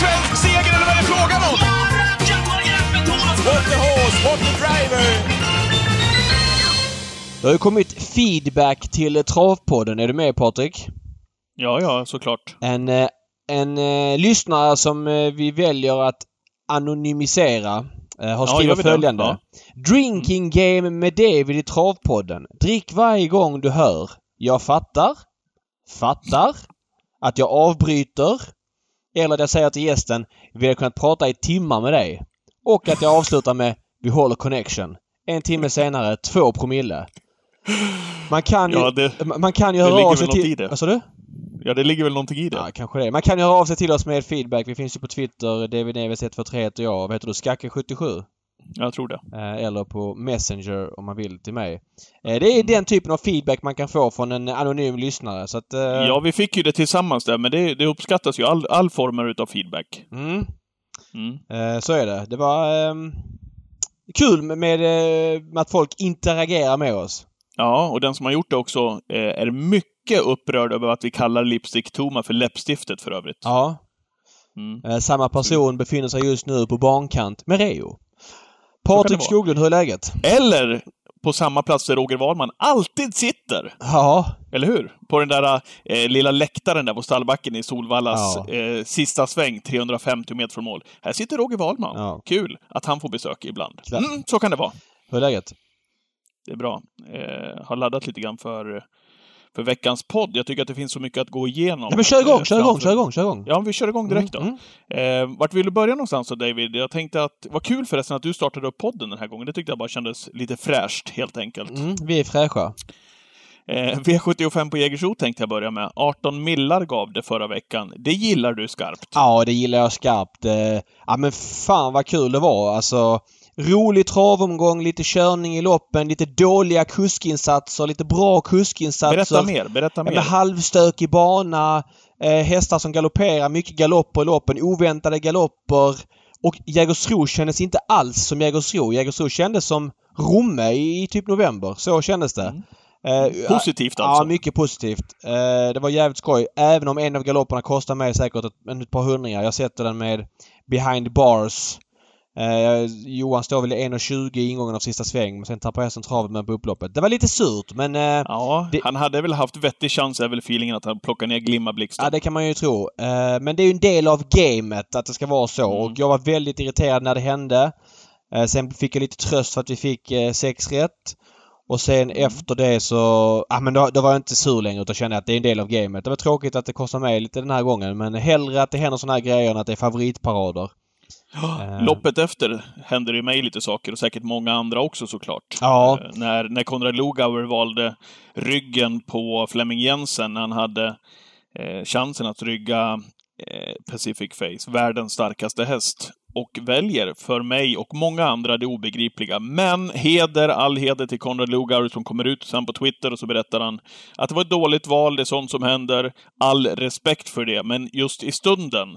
svensk seger eller vad är det frågan om? What the horse, what the driver! Det har ju kommit feedback till Travpodden. Är du med Patrik? Ja, ja, såklart. En, eh, en eh, lyssnare som eh, vi väljer att anonymisera eh, har Ja, skrivit det? följande. Ja. Drinking game med David i Travpodden. Drick varje gång du hör. Jag fattar. Fattar. Att jag avbryter. Eller att jag säger till gästen vi hade kunnat prata i timmar med dig. Och att jag avslutar med vi håller connection. En timme senare, två promille. Man kan ju, Ja, det- man kan ju höra av sig till... Vad sa du? Ja, det ligger väl någonting i det. Ja, kanske det. Man kan ju höra av sig till oss med feedback. Vi finns ju på Twitter, David Neves 143 heter jag. Vad heter du? Skacke77? Jag tror det. Eh, eller på Messenger om man vill till mig. Eh, det är den typen av feedback man kan få från en anonym lyssnare. Så att... eh, Ja, vi fick ju det tillsammans där, men det, det uppskattas ju. All, all former utav feedback. Mm, Mm. så är det. Det var ehm, kul med, med, att folk interagerar med oss. Ja, och den som har gjort det också är mycket upprörd över att vi kallar Lipstick Toma för läppstiftet för övrigt. Ja. Mm. Samma person befinner sig just nu på bankant med Reo. Patrik. Skoglund, hur är läget? Eller på samma plats där Roger Wahlman alltid sitter. Ja, Eller hur? På den där eh, lilla läktaren där på stallbacken i Solvallas Ja. eh, sista sväng, 350 meter från mål. Här sitter Roger Wahlman. Ja. Kul att han får besök ibland. Mm, så kan det vara. hur är läget? Det är bra. Eh, har laddat lite grann för, för veckans podd. Jag tycker att det finns så mycket att gå igenom. Ja, men kör igång, Eh, kör igång, kör igång, kör igång! Ja, vi kör igång direkt då. Mm, mm. Eh, vart vill du börja någonstans då, David? Jag tänkte att, vad kul förresten att du startade upp podden den här gången. Det tyckte jag bara kändes lite fräscht, helt enkelt. Mm, vi är fräscha. Eh, V75 på Jägersro tänkte jag börja med. 18 millar gav det förra veckan. Det gillar du skarpt. Ja, det gillar jag skarpt. Eh, Ja men fan vad kul det var. Alltså rolig travomgång, lite körning i loppen, lite dåliga kuskinsatser, lite bra kuskinsatser. Berätta mer, berätta mer. men halvstökig bana, eh, hästar som galopperar, mycket galopper i loppen, oväntade galopper. Och Jägersro kändes inte alls som Jägersro. Jägersro kändes som Romme i, i typ november. Så kändes det. Mm. Eh, Positivt alltså. Ja, mycket positivt. Eh, det var jävligt skoj. Även om en av galopperna kostar mig säkert ett, ett par hundringar. Jag sätter den med behind bars. Eh, Johan står väl i 1,20 i ingången av sista sväng men sen tappar hästen travet med på upploppet. Det var lite surt men... Eh, Ja, Det- han hade väl haft vettig chans, är väl feelingen, att han plockar ner Glimma Blixten. Ja, det kan man ju tro. Eh, men det är ju en del av gamet att det ska vara så. Mm. Och jag var väldigt irriterad när det hände. Eh, sen fick jag lite tröst för att vi fick eh, sex rätt. Och sen Mm. efter det så... Ja men då, då var jag inte sur längre utan kände att det är en del av gamet. Det var tråkigt att det kostar mig lite den här gången men hellre att det händer såna här grejer än att det är favoritparader. Eh. Loppet efter hände det ju mig lite saker och säkert många andra också såklart. Ja. Eh, När, när Konrad Lugauer valde ryggen på Flemming Jensen när han hade eh, chansen att rygga eh, Pacific Face, världens starkaste häst. Och väljer, för mig och många andra, det obegripliga. Men heder, all heder till Konrad Lugauer som kommer ut sen på Twitter och så berättar han att det var ett dåligt val, det är sånt som händer. All respekt för det, men just i stunden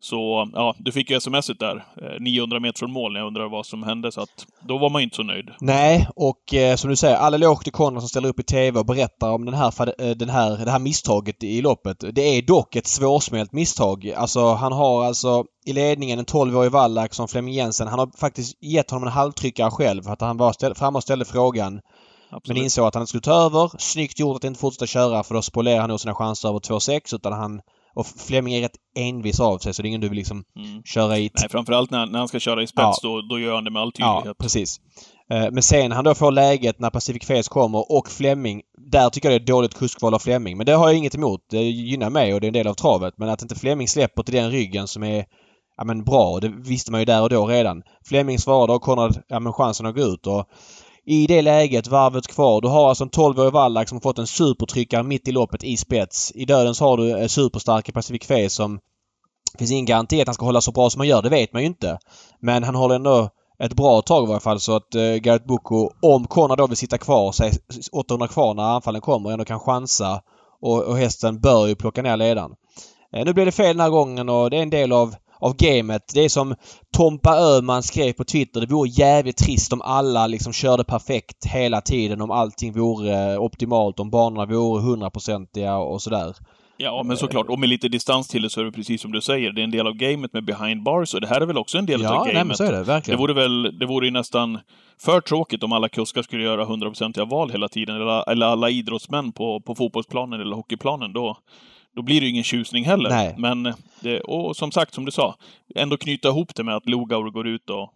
så, ja, du fick ju smset där, eh, 900 meter från mål, när jag undrar vad som hände, så att då var man ju inte så nöjd. Nej, och eh, som du säger, all eloge till Konrad som ställer upp i TV och berättar om den här, eh, den här, det här misstaget i loppet. Det är dock ett svårsmält misstag. Alltså han har alltså i ledningen en 12-årig vallack som Flemming Jensen. Han har faktiskt gett honom en halvtryckare själv för att han var ställ, framme och ställde frågan. Men Absolut. insåg att han inte skulle ta över. Snyggt gjort att inte fortsätta köra för då spolerar han nog sina chanser över 2,6 utan han... Och Flemming är rätt envis av sig så det är ingen du vill liksom Mm. köra i Nej, framförallt när, när han ska köra i spets, Ja. då, då gör han det med all Ja, tydlighet. precis. Eh, Men sen han då får läget när Pacific Face kommer och Flemming. Där tycker jag det är dåligt kuskval av Flemming. Men det har jag inget emot. Det gynnar mig och det är en del av travet. Men att inte Flemming släpper till den ryggen som är ja, men bra. Det visste man ju där och då redan. Flemming svarade och Konrad ja, men chansen att gå ut. Och i det läget, varvet kvar, du har alltså en 12-årig Wallach som har fått en supertryckare mitt i loppet i spets. I döden så har du eh, superstarka Pacific Face som... Det finns ingen garanti att han ska hålla så bra som han gör, det vet man ju inte. Men han håller ändå ett bra tag i varje fall så att eh, Garrett Boko, om Konrad då vill sitta kvar, säg 800 kvar när anfallen kommer, ändå kan chansa. Och, och hästen bör ju plocka ner ledaren. Eh, nu blev det fel den här gången och det är en del av, av gamet. Det är som Tompa Öhman skrev på Twitter. Det vore jävligt trist om alla liksom körde perfekt hela tiden. Om allting vore optimalt. Om banorna vore hundraprocentiga och sådär. Ja, men såklart. Och med lite distans till det så är det precis som du säger. Det är en del av gamet med behind bars och det här är väl också en del ja, av gamet. Ja, så är det. Verkligen. Det vore väl, det vore ju nästan för tråkigt om alla kuskar skulle göra hundraprocentiga val hela tiden. Eller, eller alla idrottsmän på, på fotbollsplanen eller hockeyplanen. Då, då blir det ju ingen tjusning heller. Nej. Men, det, och som sagt, som du sa, ändå knyta ihop det med att Lugauer går ut och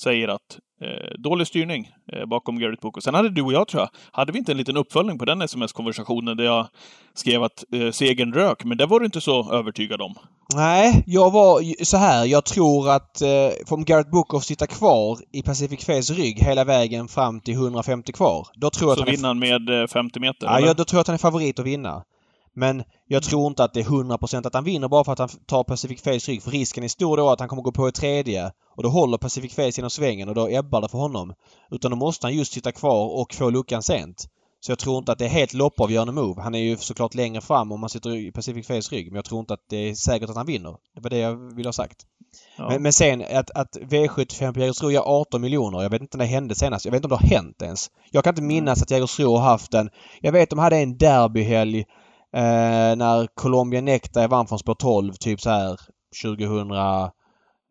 säger att eh, dålig styrning eh, bakom Garrett Boko. Sen hade du och jag, tror jag, hade vi inte en liten uppföljning på den sms-konversationen där jag skrev att eh, segern rök, men det var du inte så övertygad om. Nej, jag var så här. Jag tror att eh, om Garrett Booker sitta kvar i Pacific Face rygg hela vägen fram till 150 kvar. Då tror jag så att han vinner han med 50 meter? Ja, eller? jag, då tror jag att han är favorit att vinna. Men jag tror inte att det är 100% att han vinner bara för att han tar Pacific Face rygg. För risken är stor då att han kommer gå på ett tredje och då håller Pacific Face genom svängen och då ebbar det för honom. Utan då måste han just sitta kvar och få luckan sent. Så jag tror inte att det är helt loppavgörande move. Han är ju såklart längre fram om man sitter i Pacific Face rygg. Men jag tror inte att det är säkert att han vinner. Det var det jag ville ha sagt. Ja. Men, men sen att, att V75 på Jägersro gör 18 miljoner. Jag vet inte när det hände senast. Jag vet inte om det har hänt ens. Jag kan inte minnas att Jägersro har haft en... Jag vet de hade en derbyhelg eh, när Colombia Nectar vann från spår 12 typ så här 2000...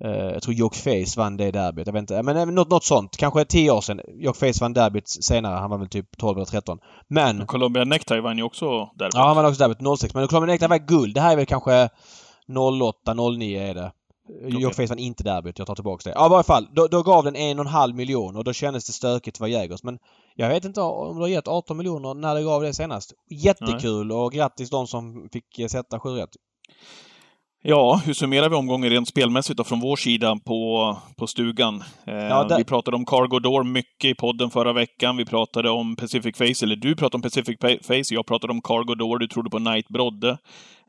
Eh, jag tror Jock Face vann det derbyt. Jag vet inte. Men eh, något, något sånt. Kanske 10 år sedan. Jock Face vann derbyt senare. Han var väl typ 12 eller 13. Men... Columbia Necktie vann ju också derbyt. Ja, han vann också derbyt 06. Men Colombia Nectar var guld. Det här är väl kanske 08, 09 är det. Okay. Face vann inte derbyt. Jag tar tillbaka det. Ja, i varje fall. Då, då gav den en och en halv miljon och då kändes det stökigt för Jägers. Men jag vet inte om det har gett 18 miljoner när det gav det senast. Jättekul och grattis de som fick sätta 7 rätt. Ja, hur summerar vi omgången rent spelmässigt då från vår sida på, på stugan? Eh, Ja, där- Vi pratade om Cargo Door mycket i podden förra veckan. Vi pratade om Pacific Face, eller du pratade om Pacific Pa- Face, jag pratade om Cargo Door, du trodde på Night Brodde.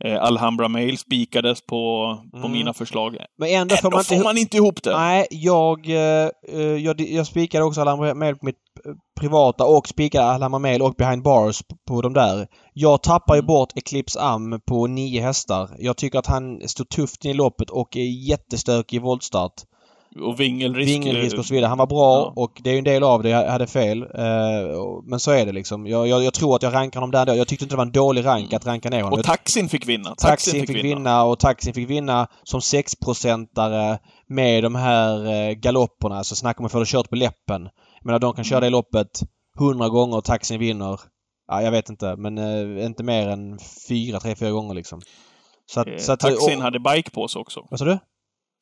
Eh, Alhambra Mail spikades på, på Mm. mina förslag. Men ändå får Ändå man inte... får man inte ihop det! Nej, jag, eh, eh, jag, jag spikade också Alhambra Mail på mitt eh, privata och spikade Alhambra Mail och Behind Bars p- på de där. Jag tappar ju Mm. bort Eclipse Am på nio hästar. Jag tycker att han stod tufft i loppet och är jättestökig i voltstart. Och vingelrisk. Vingelrisk och så vidare. Han var bra Ja. och det är ju en del av det. Jag hade fel. Eh, Men så är det liksom. Jag, jag, jag tror att jag rankar honom där då. Jag tyckte inte det var en dålig rank att ranka ner honom. Mm. Och Taxin fick vinna. Taxin fick vinna och Taxin fick vinna som 6-procentare med de här eh, galopperna. Alltså snacka om att få det kört på läppen. Jag menar de kan köra det loppet 100 gånger och Taxin vinner. Ja, jag vet inte men eh, inte mer än 4, 3, 4 gånger liksom. Så att, Eh, så att, Taxin och- hade bike på sig också. Vad sa du?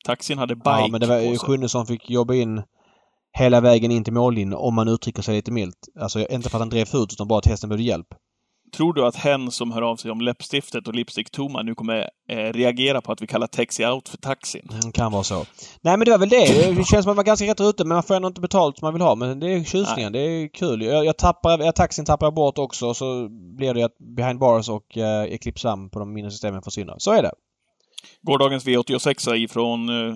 Taxin hade bike Ja men det var ju. Sjunne som fick jobba in hela vägen in till mållinjen om man uttrycker sig lite milt. Alltså inte för att han drev ut utan bara att hästen behövde hjälp. Tror du att hen som hör av sig om läppstiftet och Lipstick Toma nu kommer eh, reagera på att vi kallar Taxi Out för Taxin? Mm, kan vara så. Nej men det var väl det. Det känns som att man var ganska rätt ute men man får ändå inte betalt som man vill ha. Men det är tjusningen. Det är kul. Jag, jag tappar, jag, taxin tappar jag bort också och så blir det att Behind Bars och eh, Eclipse Sam på de mindre systemen försvinner. Så är det. Gårdagens V86 ifrån, eh,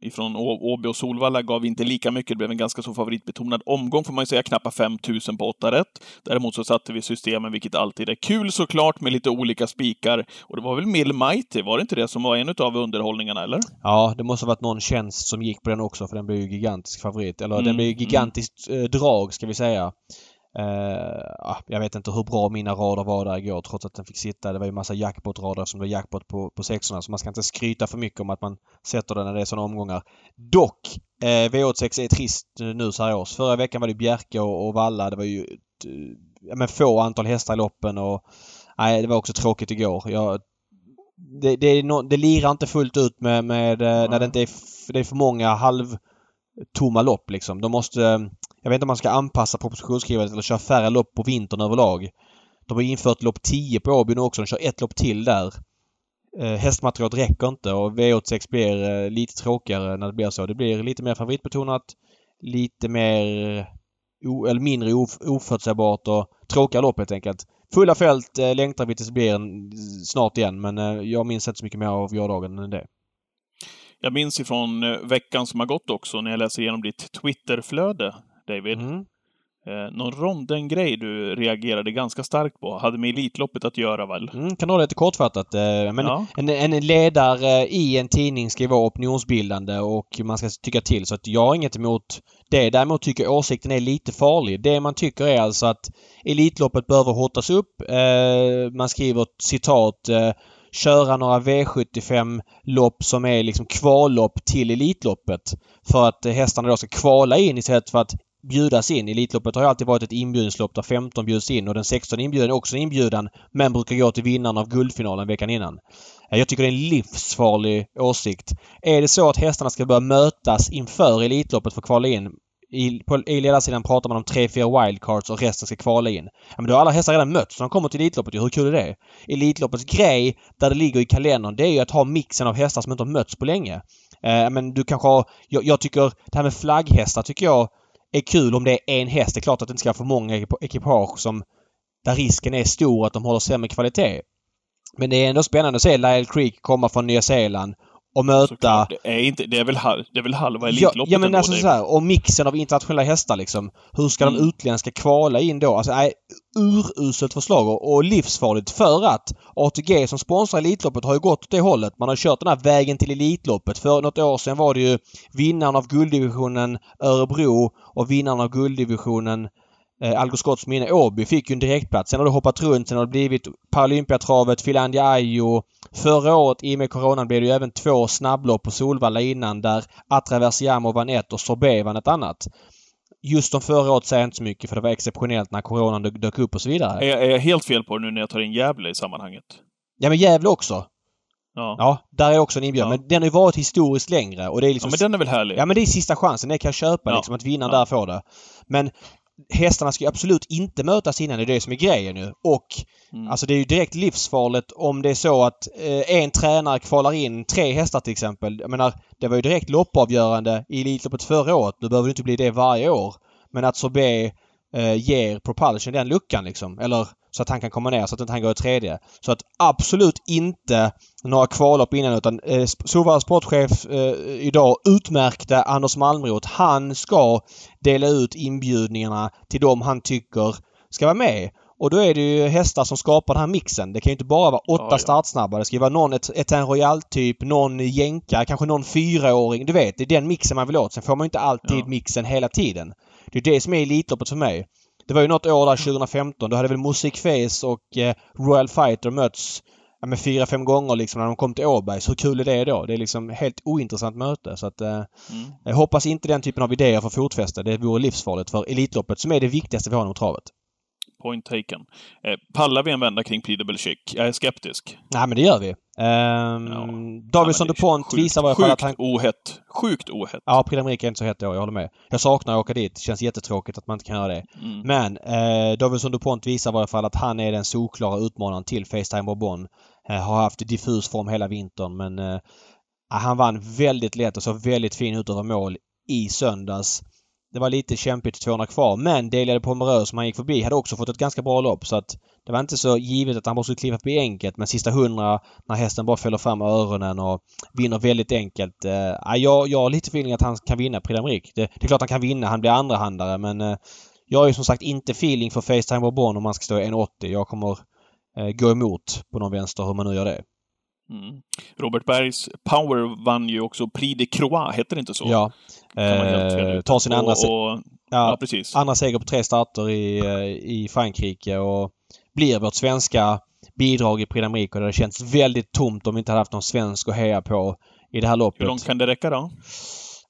ifrån Åby och Solvalla gav inte lika mycket. Det blev en ganska så favoritbetonad omgång, får man ju säga. Knappt 5000 på 8 rätt. Däremot så satte vi systemen, vilket alltid är kul såklart, med lite olika spikar. Och det var väl Mill Mighty, var det inte det som var en av underhållningarna, eller? Ja, det måste ha varit någon tjänst som gick på den också för den blev ju gigantisk favorit. Eller den Mm, blev ju gigantiskt eh, drag ska vi säga. Ja, jag vet inte hur bra mina rader var där igår trots att den fick sitta. Det var ju massa jackpot-rader som det var jackpot på, på sexorna så man ska inte skryta för mycket om att man sätter den när det är sådana omgångar. Dock! Eh, V86 är trist eh, nu så här års. Förra veckan var det Bjerke och, och Valla. Det var ju eh, ja, men få antal hästar i loppen och nej, det var också tråkigt igår. Jag, det, det, no, det lirar inte fullt ut med, med eh, när det inte är, det är för många halvtomma lopp liksom. De måste... Jag vet inte om man ska anpassa propositionsskrivandet eller köra färre lopp på vintern överlag. De har infört lopp 10 på Åby nu också. De kör ett lopp till där. Eh, hästmaterialet räcker inte och V86 blir eh, lite tråkigare när det blir så. Det blir lite mer favoritbetonat. Lite mer... O, eller mindre of, oförutsägbart och tråkiga lopp helt enkelt. Fulla fält eh, längtar vi tills det blir en, snart igen men eh, jag minns inte så mycket mer av gårdagen än det. Jag minns ifrån eh, veckan som har gått också, när jag läser igenom ditt Twitterflöde, David. Mm. Eh, någon ronden-grej du reagerade ganska starkt på. Hade med Elitloppet att göra väl? Mm, kan det lite kortfattat. Eh, men Ja. en, en ledare i en tidning ska ju vara opinionsbildande och man ska tycka till. Så att jag har inget emot det. Däremot tycker jag åsikten är lite farlig. Det man tycker är alltså att Elitloppet behöver hotas upp. Eh, man skriver ett citat eh, köra några V75-lopp som är liksom kvallopp till Elitloppet. För att eh, hästarna då ska kvala in istället för att bjudas in. Elitloppet har ju alltid varit ett inbjudningslopp där 15 bjuds in och den 16 inbjuden är också en inbjudan men brukar gå till vinnaren av guldfinalen veckan innan. Eh, jag tycker det är en livsfarlig åsikt. Är det så att hästarna ska börja mötas inför Elitloppet för att kvala in i, på, I ledarsidan pratar man om 3-4 wildcards och resten ska kvala in. Ja, men då har alla hästar redan mötts när de kommer till Elitloppet. Hur kul är det? Elitloppets grej, där det ligger i kalendern, det är ju att ha mixen av hästar som inte har mötts på länge. Eh, men du kanske har... Jag, jag tycker... Det här med flagghästar tycker jag är kul om det är en häst. Det är klart att det inte ska vara för många ekipage som... Där risken är stor att de håller sämre kvalitet. Men det är ändå spännande att se Lyle Creek komma från Nya Zeeland och möta... Det är, inte, det är, väl, halv, det är väl halva Elitloppet ja men ändå, alltså så här, och mixen av internationella hästar liksom. Hur ska de Mm. utländska kvala in då? Alltså nej, uruselt förslag och, och livsfarligt för att ATG som sponsrar Elitloppet har ju gått åt det hållet. Man har kört den här vägen till Elitloppet. För något år sedan var det ju vinnaren av gulddivisionen Örebro och vinnaren av gulddivisionen eh, Algot Scotts minne Åby fick ju en direktplats. Sen har det hoppat runt. Sen har det blivit Paralympiatravet, Finlandia Ajo. Förra året i och med coronan blev det ju även två snabblopp på Solvalla innan där Atraversiamo vann ett och Sorbet vann ett annat. Just om förra året säger jag inte så mycket för det var exceptionellt när coronan dök- dök upp och så vidare. Är jag, är jag helt fel på det nu när jag tar in Gävle i sammanhanget? Ja men Gävle också. Ja. Ja, där är också en inbjudan. Ja. Men den har ju varit historiskt längre och det är Ja, liksom... men den är väl härlig? Ja men det är sista chansen. Det kan jag köpa Ja. liksom att vinnaren Ja. där får det. Men hästarna ska ju absolut inte mötas innan. Det är det som är grejen nu. Och Mm. alltså det är ju direkt livsfarligt om det är så att eh, en tränare kvalar in tre hästar till exempel. Jag menar, det var ju direkt loppavgörande i Elitloppet förra året. Nu behöver det inte bli det varje år. Men att Sorbet eh, ger Propulsion den luckan liksom. Eller så att han kan komma ner så att inte han går i tredje. Så att absolut inte några kvallopp innan utan eh, Solvallas sportchef eh, idag utmärkte Anders Malmroth. Han ska dela ut inbjudningarna till dem han tycker ska vara med. Och då är det ju hästar som skapar den här mixen. Det kan ju inte bara vara åtta Ja, ja. startsnabba. Det ska ju vara någon en Royal-typ, någon jänka, kanske någon fyraåring. Du vet, det är den mixen man vill åt. Sen får man ju inte alltid Ja. mixen hela tiden. Det är det som är Elitloppet för mig. Det var ju något år där 2015. Då hade väl Music Face och eh, Royal Fighter mötts ja, med fyra, fem gånger liksom när de kom till Åbergs. Hur kul är det då? Det är liksom helt ointressant möte. Så att, eh, Mm. jag hoppas inte den typen av idéer får fotfäste. Det vore livsfarligt för Elitloppet som är det viktigaste vi har inom travet. Point taken. Eh, pallar vi en vända kring Belgique? Jag är skeptisk. Nej men det gör vi. Ehm, Ja. Davidson Ja, DuPont sjukt- visar alla fall Sjukt han... ohett. Sjukt ohett. Ja, Prix är inte så hett år, jag håller med. Jag saknar att åka dit. Det känns jättetråkigt att man inte kan göra det. Mm. Men eh, Davidson DuPont visar i alla fall att han är den solklara utmanaren till Facetime Bourbon. Eh, har haft diffus form hela vintern men eh, han vann väldigt lätt och såg väldigt fin ut över mål i söndags. Det var lite kämpigt 200 kvar men Delade Pomereux som han gick förbi hade också fått ett ganska bra lopp så att det var inte så givet att han bara skulle kliva förbi enkelt men sista hundra när hästen bara fäller fram öronen och vinner väldigt enkelt. Eh, jag, jag har lite feeling att han kan vinna Prix d'Amérique. Det, det är klart han kan vinna. Han blir andrahandare men eh, jag har ju som sagt inte feeling för Facetime Bourbon om man ska stå i 1,80. Jag kommer eh, gå emot på någon vänster hur man nu gör det. Mm. Robert Bergs Power vann ju också Prix de Croix, heter det inte så? Ja. Eh, tar sin andra, se- och, ja, ja, precis. andra seger på tre starter i, eh, i Frankrike och blir vårt svenska bidrag i Prix och det känns väldigt tomt om vi inte hade haft någon svensk att heja på i det här loppet. Hur långt kan det räcka då?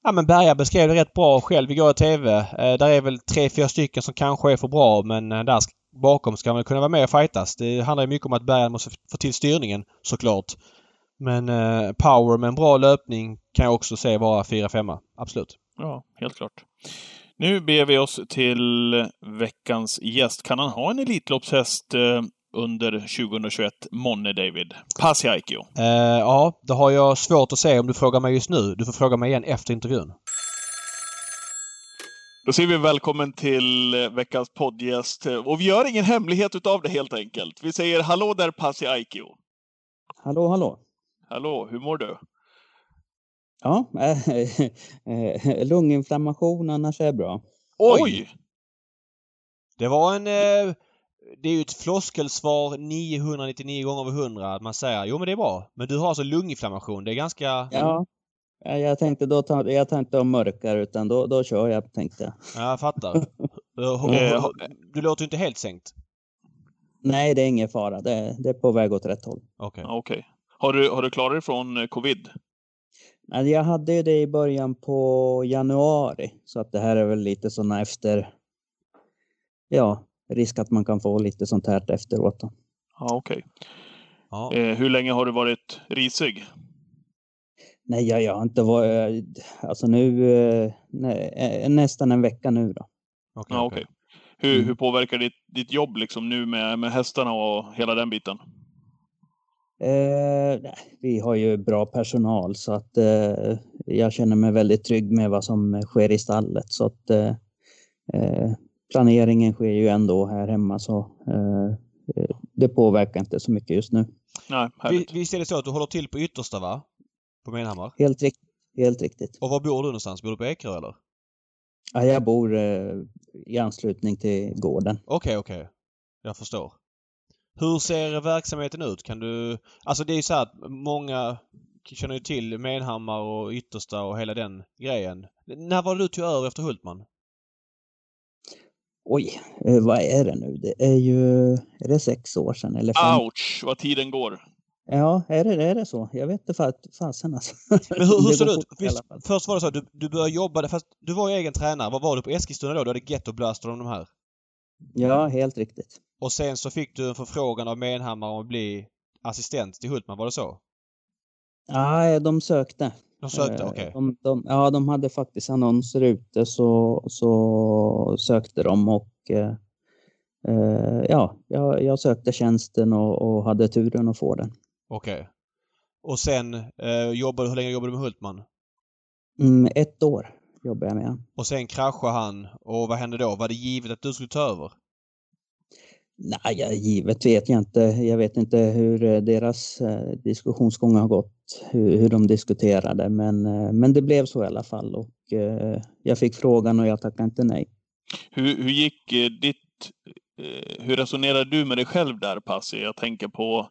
Ja men Berga beskrev det rätt bra själv igår i TV. Eh, där är väl tre, fyra stycken som kanske är för bra men eh, där bakom ska man kunna vara med och fightas. Det handlar ju mycket om att Berga måste få till styrningen såklart. Men eh, power med en bra löpning kan jag också se vara 4-5. Absolut. Ja, helt klart. Nu ber vi oss till veckans gäst. Kan han ha en Elitloppshäst eh, under 2021, Monne David? Passi Aikio. Eh, ja, det har jag svårt att säga om du frågar mig just nu. Du får fråga mig igen efter intervjun. Då säger vi välkommen till eh, veckans poddgäst. Och vi gör ingen hemlighet utav det helt enkelt. Vi säger hallå där Pasi Aikio. Hallå, hallå. Hallå, hur mår du? Ja, eh, lunginflammation annars är bra. Oj! Det var en... Eh, det är ju ett floskelsvar 999 gånger över 100 att man säger jo men det är bra. Men du har alltså lunginflammation. Det är ganska... Ja. Ja, Jag tänkte då ta, jag tänkte om mörkare utan då, då kör jag tänkte jag. Ja, jag fattar. Eh, Eh, Du låter ju inte helt sänkt. Nej, det är ingen fara. Det, det är på väg åt rätt håll. Okej. Ja, Okej. Har, du, har du klarat dig från eh, covid? Men jag hade ju det i början på januari så att det här är väl lite såna efter. Ja, risk att man kan få lite sånt här efteråt. Då. Ja, okej. Ja. Eh, hur länge har du varit risig? Nej, jag, jag har inte varit. Alltså nu eh, nä, eh, nästan en vecka nu då. Okej, Ja, okej. Hur, Mm. hur påverkar ditt, ditt jobb liksom nu med, med hästarna och hela den biten? Eh, nej, vi har ju bra personal så att eh, jag känner mig väldigt trygg med vad som sker i stallet så att eh, eh, planeringen sker ju ändå här hemma så eh, eh, det påverkar inte så mycket just nu. Nej, Vi-. Visst är det så att du håller till på yttersta va? På Menhammar? Helt, rikt, helt riktigt. Och var bor du någonstans? Bor du på Ekerö eller? Ja, jag bor eh, i anslutning till gården. Okej, okej. Jag förstår. Hur ser verksamheten ut? Kan du... Alltså det är ju så här att många känner ju till Menhammar och yttersta och hela den grejen. När var det du tog över efter Hultman? Oj, eh, vad är det nu? Det är ju, är det sex år sedan eller fem? Ouch, vad tiden går. Ja, är det, är det så? Jag vet inte fa- fasen alltså. Men hur, hur går det ut? Visst, först var det så att du, du började jobba, fast du var ju egen tränare. Vad var du på Eskilstuna då? Du hade Getto Blaster och de här. Ja, helt riktigt. Och sen så fick du en förfrågan av Menhammar om att bli assistent till Hultman, var det så? Ja, de sökte. De sökte, Eh, okej. De, de, ja, de hade faktiskt annonser ute så, så sökte de och eh, eh, ja, jag, jag sökte tjänsten och, och hade turen att få den. Okej. Och sen eh, jobbade, hur länge jobbade du med Hultman? Mm, ett år jobbade jag med han. Och sen kraschade han och vad hände då? Var det givet att du skulle ta över? Nej, jag, givet vet jag inte. Jag vet inte hur eh, deras eh, diskussionsgång har gått, hur, hur de diskuterade, men, eh, men det blev så i alla fall och jag fick frågan och jag tackade inte nej. Hur, hur gick ditt... Hur resonerade du med dig själv där, Passi? Jag tänker på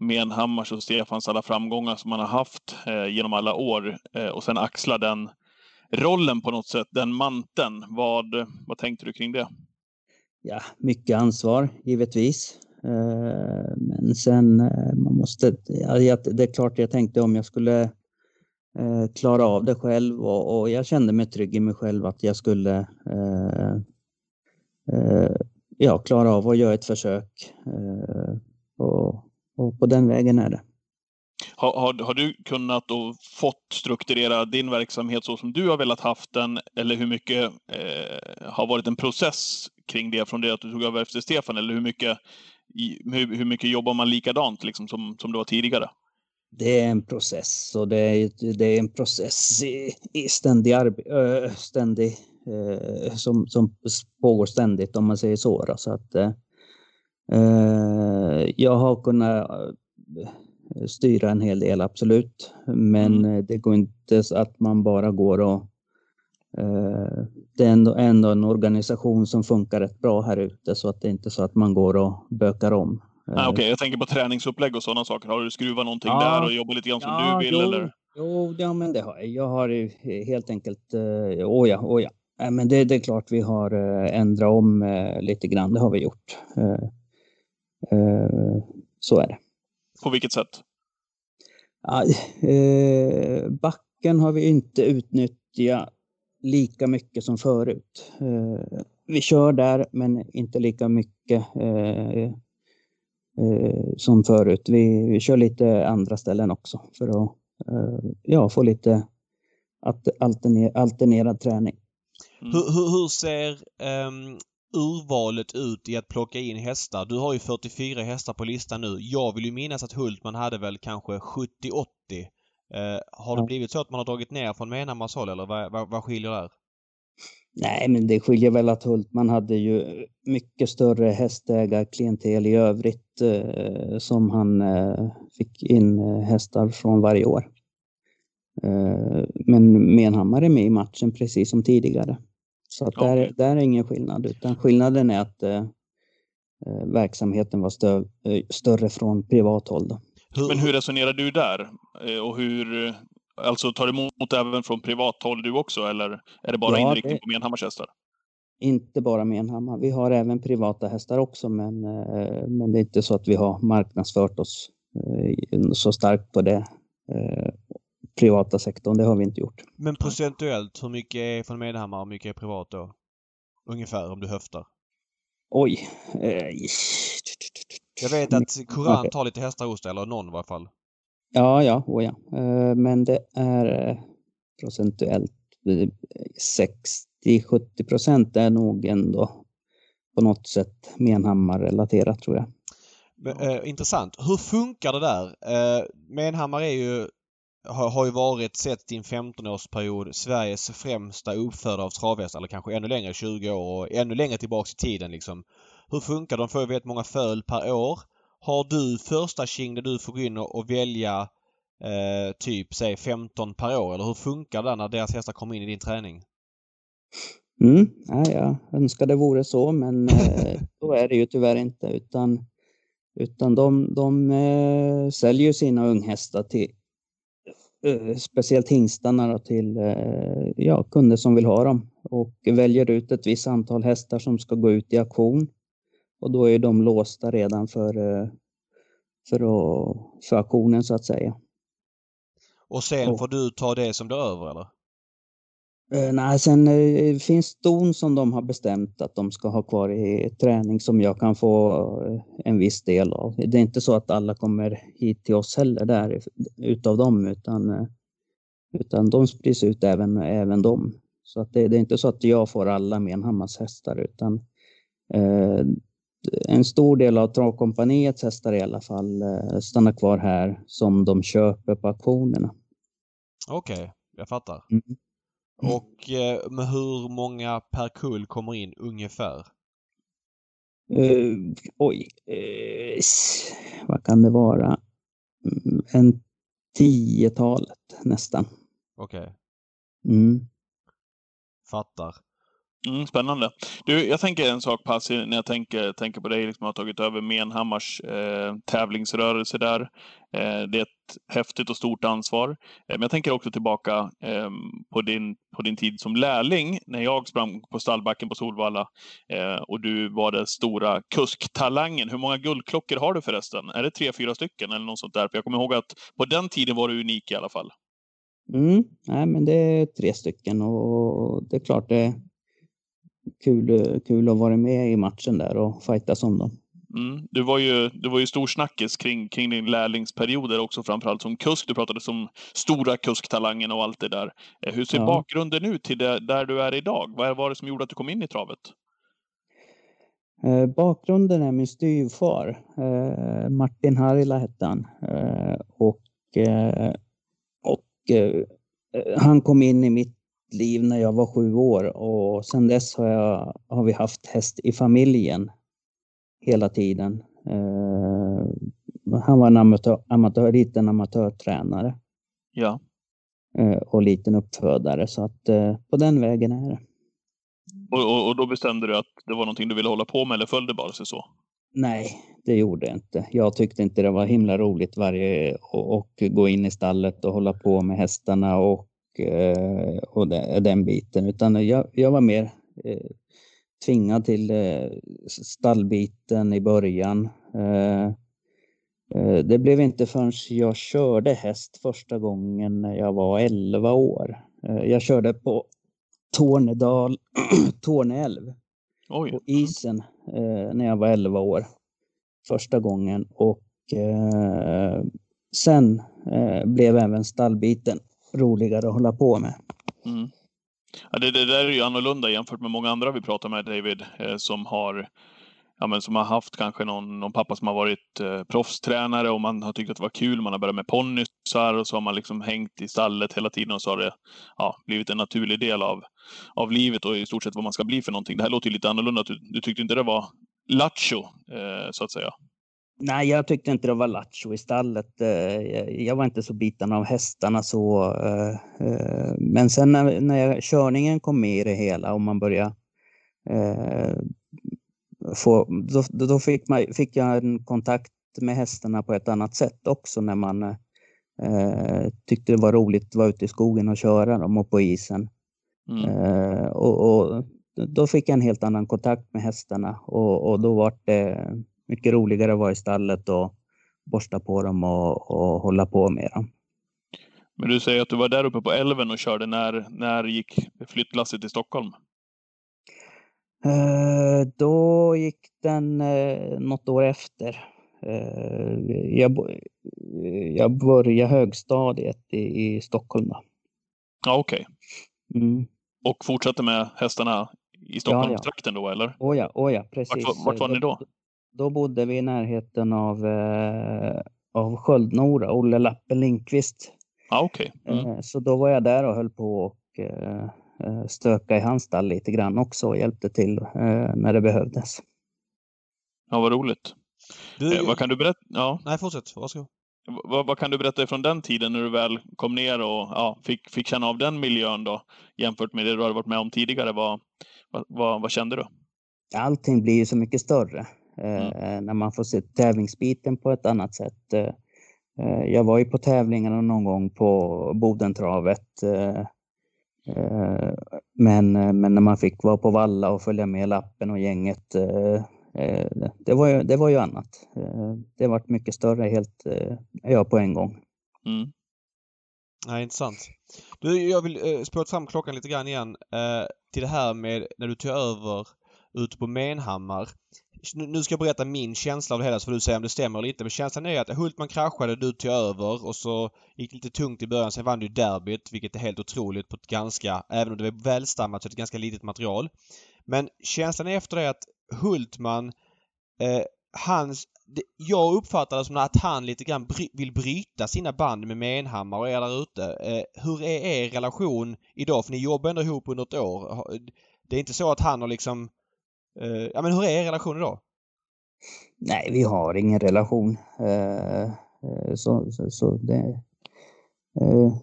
Menhammars och Stefans alla framgångar som man har haft eh, genom alla år eh, och sen axla den rollen på något sätt, den manteln. Vad, vad tänkte du kring det? Ja, mycket ansvar givetvis. Eh, Men sen eh, man måste, ja, jag- det är klart jag tänkte om jag skulle eh, klara av det själv och, och jag kände mig trygg i mig själv att jag skulle eh, eh, ja, klara av att göra ett försök. Eh, Och, och på den vägen är det. Har, har, har du kunnat och fått strukturera din verksamhet så som du har velat haft den? Eller hur mycket eh, har varit en process kring det från det att du tog över efter Stefan? Eller hur mycket, i, hur, hur mycket jobbar man likadant liksom, som, som det var tidigare? Det är en process och det är, det är en process i, i ständig arbete, ständig, eh, som, som pågår ständigt om man säger så. Då. så att, eh, jag har kunnat eh, styra en hel del, absolut. Men Mm. eh, det går inte så att man bara går och eh, det är ändå, ändå en organisation som funkar rätt bra här ute så att det är inte så att man går och bökar om. Eh, Okej, jag tänker på träningsupplägg och sådana saker. Har du skruvat någonting Ja. där och jobbat lite grann som du vill? jo, Eller? Jo, ja, men det har jag. Jag har helt enkelt, eh, åh ja, åh ja. Men det, det är klart vi har eh, ändrat om eh, lite grann, det har vi gjort. Eh, så är det. På vilket sätt? Eh, backen har vi inte utnyttjat lika mycket som förut. Eh, vi kör där, men inte lika mycket eh, eh, som förut. Vi, vi kör lite andra ställen också för att eh, ja, få lite att alterner, alternerad träning. Mm. Hur, hur, hur ser ehm, urvalet ut i att plocka in hästar? Du har ju 44 hästar på listan nu. Jag vill ju minnas att Hultman hade väl kanske 70-80. Eh, har det blivit så att man har dragit ner från Menhammars håll eller vad, vad, vad skiljer där? Nej, men det skiljer väl att Hultman hade ju mycket större hästägarklientel i övrigt eh, som han eh, fick in eh, hästar från varje år. Eh, men Menhammar är med i matchen precis som tidigare. Så att där, okay. där är ingen skillnad, utan skillnaden är att eh, eh, verksamheten var stö, eh, större från privat håll. Då. Men hur resonerar du där? Eh, och hur, alltså tar du emot även från privat håll du också, eller är det bara ja, inriktning det... på Menhammars hästar? Inte bara Menhammar. Vi har även privata hästar också, men, men det är inte så att vi har marknadsfört oss så starkt på det privata sektorn. Det har vi inte gjort. Men procentuellt, hur mycket är från Medhammar och hur mycket är privat då? Ungefär om du höftar. Oj. Eh, jag vet att Koran tar lite dig, eller någon i varje fall. Ja, ja, oh ja. Eh, men det är eh, procentuellt 60-70 procent är nog ändå på något sätt Menhammar-relaterat tror jag. Men, eh, intressant. Hur funkar det där? Eh, Menhammar är ju har, har ju varit, sett i en 15-årsperiod, Sveriges främsta uppfödare av travhästar, eller kanske ännu längre, 20 år och ännu längre tillbaks i tiden liksom. Hur funkar det? De får ju väldigt många föl per år. Har du första king där du får gå in och, välja eh, typ, säg 15 per år? Eller hur funkar det när deras hästar kommer in i din träning? Mm, ja, jag önskar det vore så, men eh, så är det ju tyvärr inte. Utan, utan de, de eh, säljer sina unghästar till speciellt hingstarna till eh, ja, kunder som vill ha dem och väljer ut ett visst antal hästar som ska gå ut i auktion. Och då är de låsta redan för, eh, för, att, för auktionen så att säga. Och sen får du ta det som blir över eller? Eh, nej, sen eh, finns ston som de har bestämt att de ska ha kvar i träning som jag kan få eh, en viss del av. Det är inte så att alla kommer hit till oss heller där utav dem utan, utan de sprids ut även, även de. Så att det, det är inte så att jag får alla Menhammars hästar utan eh, en stor del av travkompaniets hästar i alla fall stannar kvar här som de köper på auktionerna. Okej, okay, jag fattar. Mm. Mm. Och eh, med hur många per kull kommer in ungefär? Uh, oj, uh, vad kan det vara? Mm, en tiotalet nästan. Okej. Okay. Mm. Fattar. Mm, spännande. Du, jag tänker en sak Pass, när jag tänker, tänker på dig, liksom, har tagit över Menhammars eh, tävlingsrörelse där. Eh, det är ett häftigt och stort ansvar. Eh, men jag tänker också tillbaka eh, på, din, på din tid som lärling, när jag sprang på stallbacken på Solvalla eh, och du var den stora kusktalangen. Hur många guldklockor har du förresten? Är det tre, fyra stycken eller något sånt där? För jag kommer ihåg att på den tiden var du unik i alla fall. Mm, nej, men det är tre stycken och det är klart det kul, kul att vara med i matchen där och fightas om dem. Mm. Du var ju, du var ju stor snackis kring, kring din lärlingsperioder också, framförallt som kusk. Du pratade som stora kusktalangen och allt det där. Eh, hur ser ja. bakgrunden ut till det, där du är idag? Vad var det som gjorde att du kom in i travet? Eh, bakgrunden är min styvfar. Eh, Martin Harila hette han. Eh, och eh, och eh, han kom in i mitt liv när jag var sju år och sedan dess har, jag, har vi haft häst i familjen hela tiden. Eh, han var en amatör, amatör, liten amatörtränare. Ja. Eh, och liten uppfödare så att eh, på den vägen är det. Och, och, och, då bestämde du att det var någonting du ville hålla på med eller följde bara sig så? Nej, det gjorde jag inte. Jag tyckte inte det var himla roligt varje och, och gå in i stallet och hålla på med hästarna och och den biten, utan jag, jag var mer eh, tvingad till eh, stallbiten i början. Det blev inte förrän jag körde häst första gången när jag var 11 år. Jag körde på Tornedal, Torneälv Oj. på isen när jag var 11 år första gången och sen blev även stallbiten roligare att hålla på med. Mm. Ja, det, det, där är ju annorlunda jämfört med många andra vi pratar med, David, eh, som har ja, men som har haft kanske någon, någon pappa som har varit eh, proffstränare och man har tyckt att det var kul. Man har börjat med ponnysar och så har man liksom hängt i stallet hela tiden och så har det ja, blivit en naturlig del av, av livet och i stort sett vad man ska bli för någonting. Det här låter ju lite annorlunda. Du, du tyckte inte det var lattjo, eh, så att säga? Nej, jag tyckte inte det var lattjo i stallet. Eh, jag var inte så biten av hästarna så. Eh, eh, men sen när, när körningen kom med i det hela och man började få, då, då fick, man, fick jag en kontakt med hästarna på ett annat sätt också när man eh, tyckte det var roligt att vara ute i skogen och köra dem och på isen. Mm. Eh, och, och, då fick jag en helt annan kontakt med hästarna och, och då var det mycket roligare att vara i stallet och borsta på dem och, och hålla på med dem. Men du säger att du var där uppe på älven och körde. När, när gick flyttlasset till Stockholm? Eh, då gick den eh, något år efter. Eh, jag, jag började högstadiet i, i Stockholm. Då. Ja, okej. Okay. Mm. Och fortsatte med hästarna i Stockholmstrakten ja, ja. då, eller? Oh ja, oh ja, precis. Vart, vart var ni då? Då bodde vi i närheten av, eh, av Sköldnora, Olle Lappen Lindqvist. Ah, okay. Mm. Eh, så då var jag där och höll på och eh, eh, stöka i hans stall lite grann också och hjälpte till eh, när det behövdes. Ja, vad roligt. Du, eh, vad kan du berätta? Ja. Nej, fortsätt. Varsågod. Vad, vad kan du berätta från den tiden när du väl kom ner och ja, fick, fick känna av den miljön då jämfört med det du hade varit med om tidigare? Vad, vad, vad, vad kände du? Allting blir ju så mycket större. Mm. Eh, när man får se tävlingsbiten på ett annat sätt. Eh, eh, jag var ju på tävlingarna någon gång på Bodentravet. Men, men när man fick vara på Valla och följa med lappen och gänget. Det var ju, det var ju annat. Det varit mycket större helt ja, på en gång. Mm. Ja, intressant. Du, jag vill eh, spåra fram klockan lite grann igen eh, till det här med när du tog över ute på Menhammar nu ska jag berätta min känsla av det hela så får du säga om det stämmer eller inte. Men känslan är att Hultman kraschade, du tog över och så gick det lite tungt i början. Sen vann du derbyt, vilket är helt otroligt på ett ganska, även om det var välstammat, så ett ganska litet material. Men känslan efter det är att Hultman, eh, hans jag uppfattar det som att han lite grann bry, vill bryta sina band med Menhammar och er där ute. Eh, hur är er relation idag? För ni jobbar ändå ihop under ett år. Det är inte så att han har liksom Eh, ja, men hur är er relation idag? Nej, vi har ingen relation. Eh, eh, så, så, så det,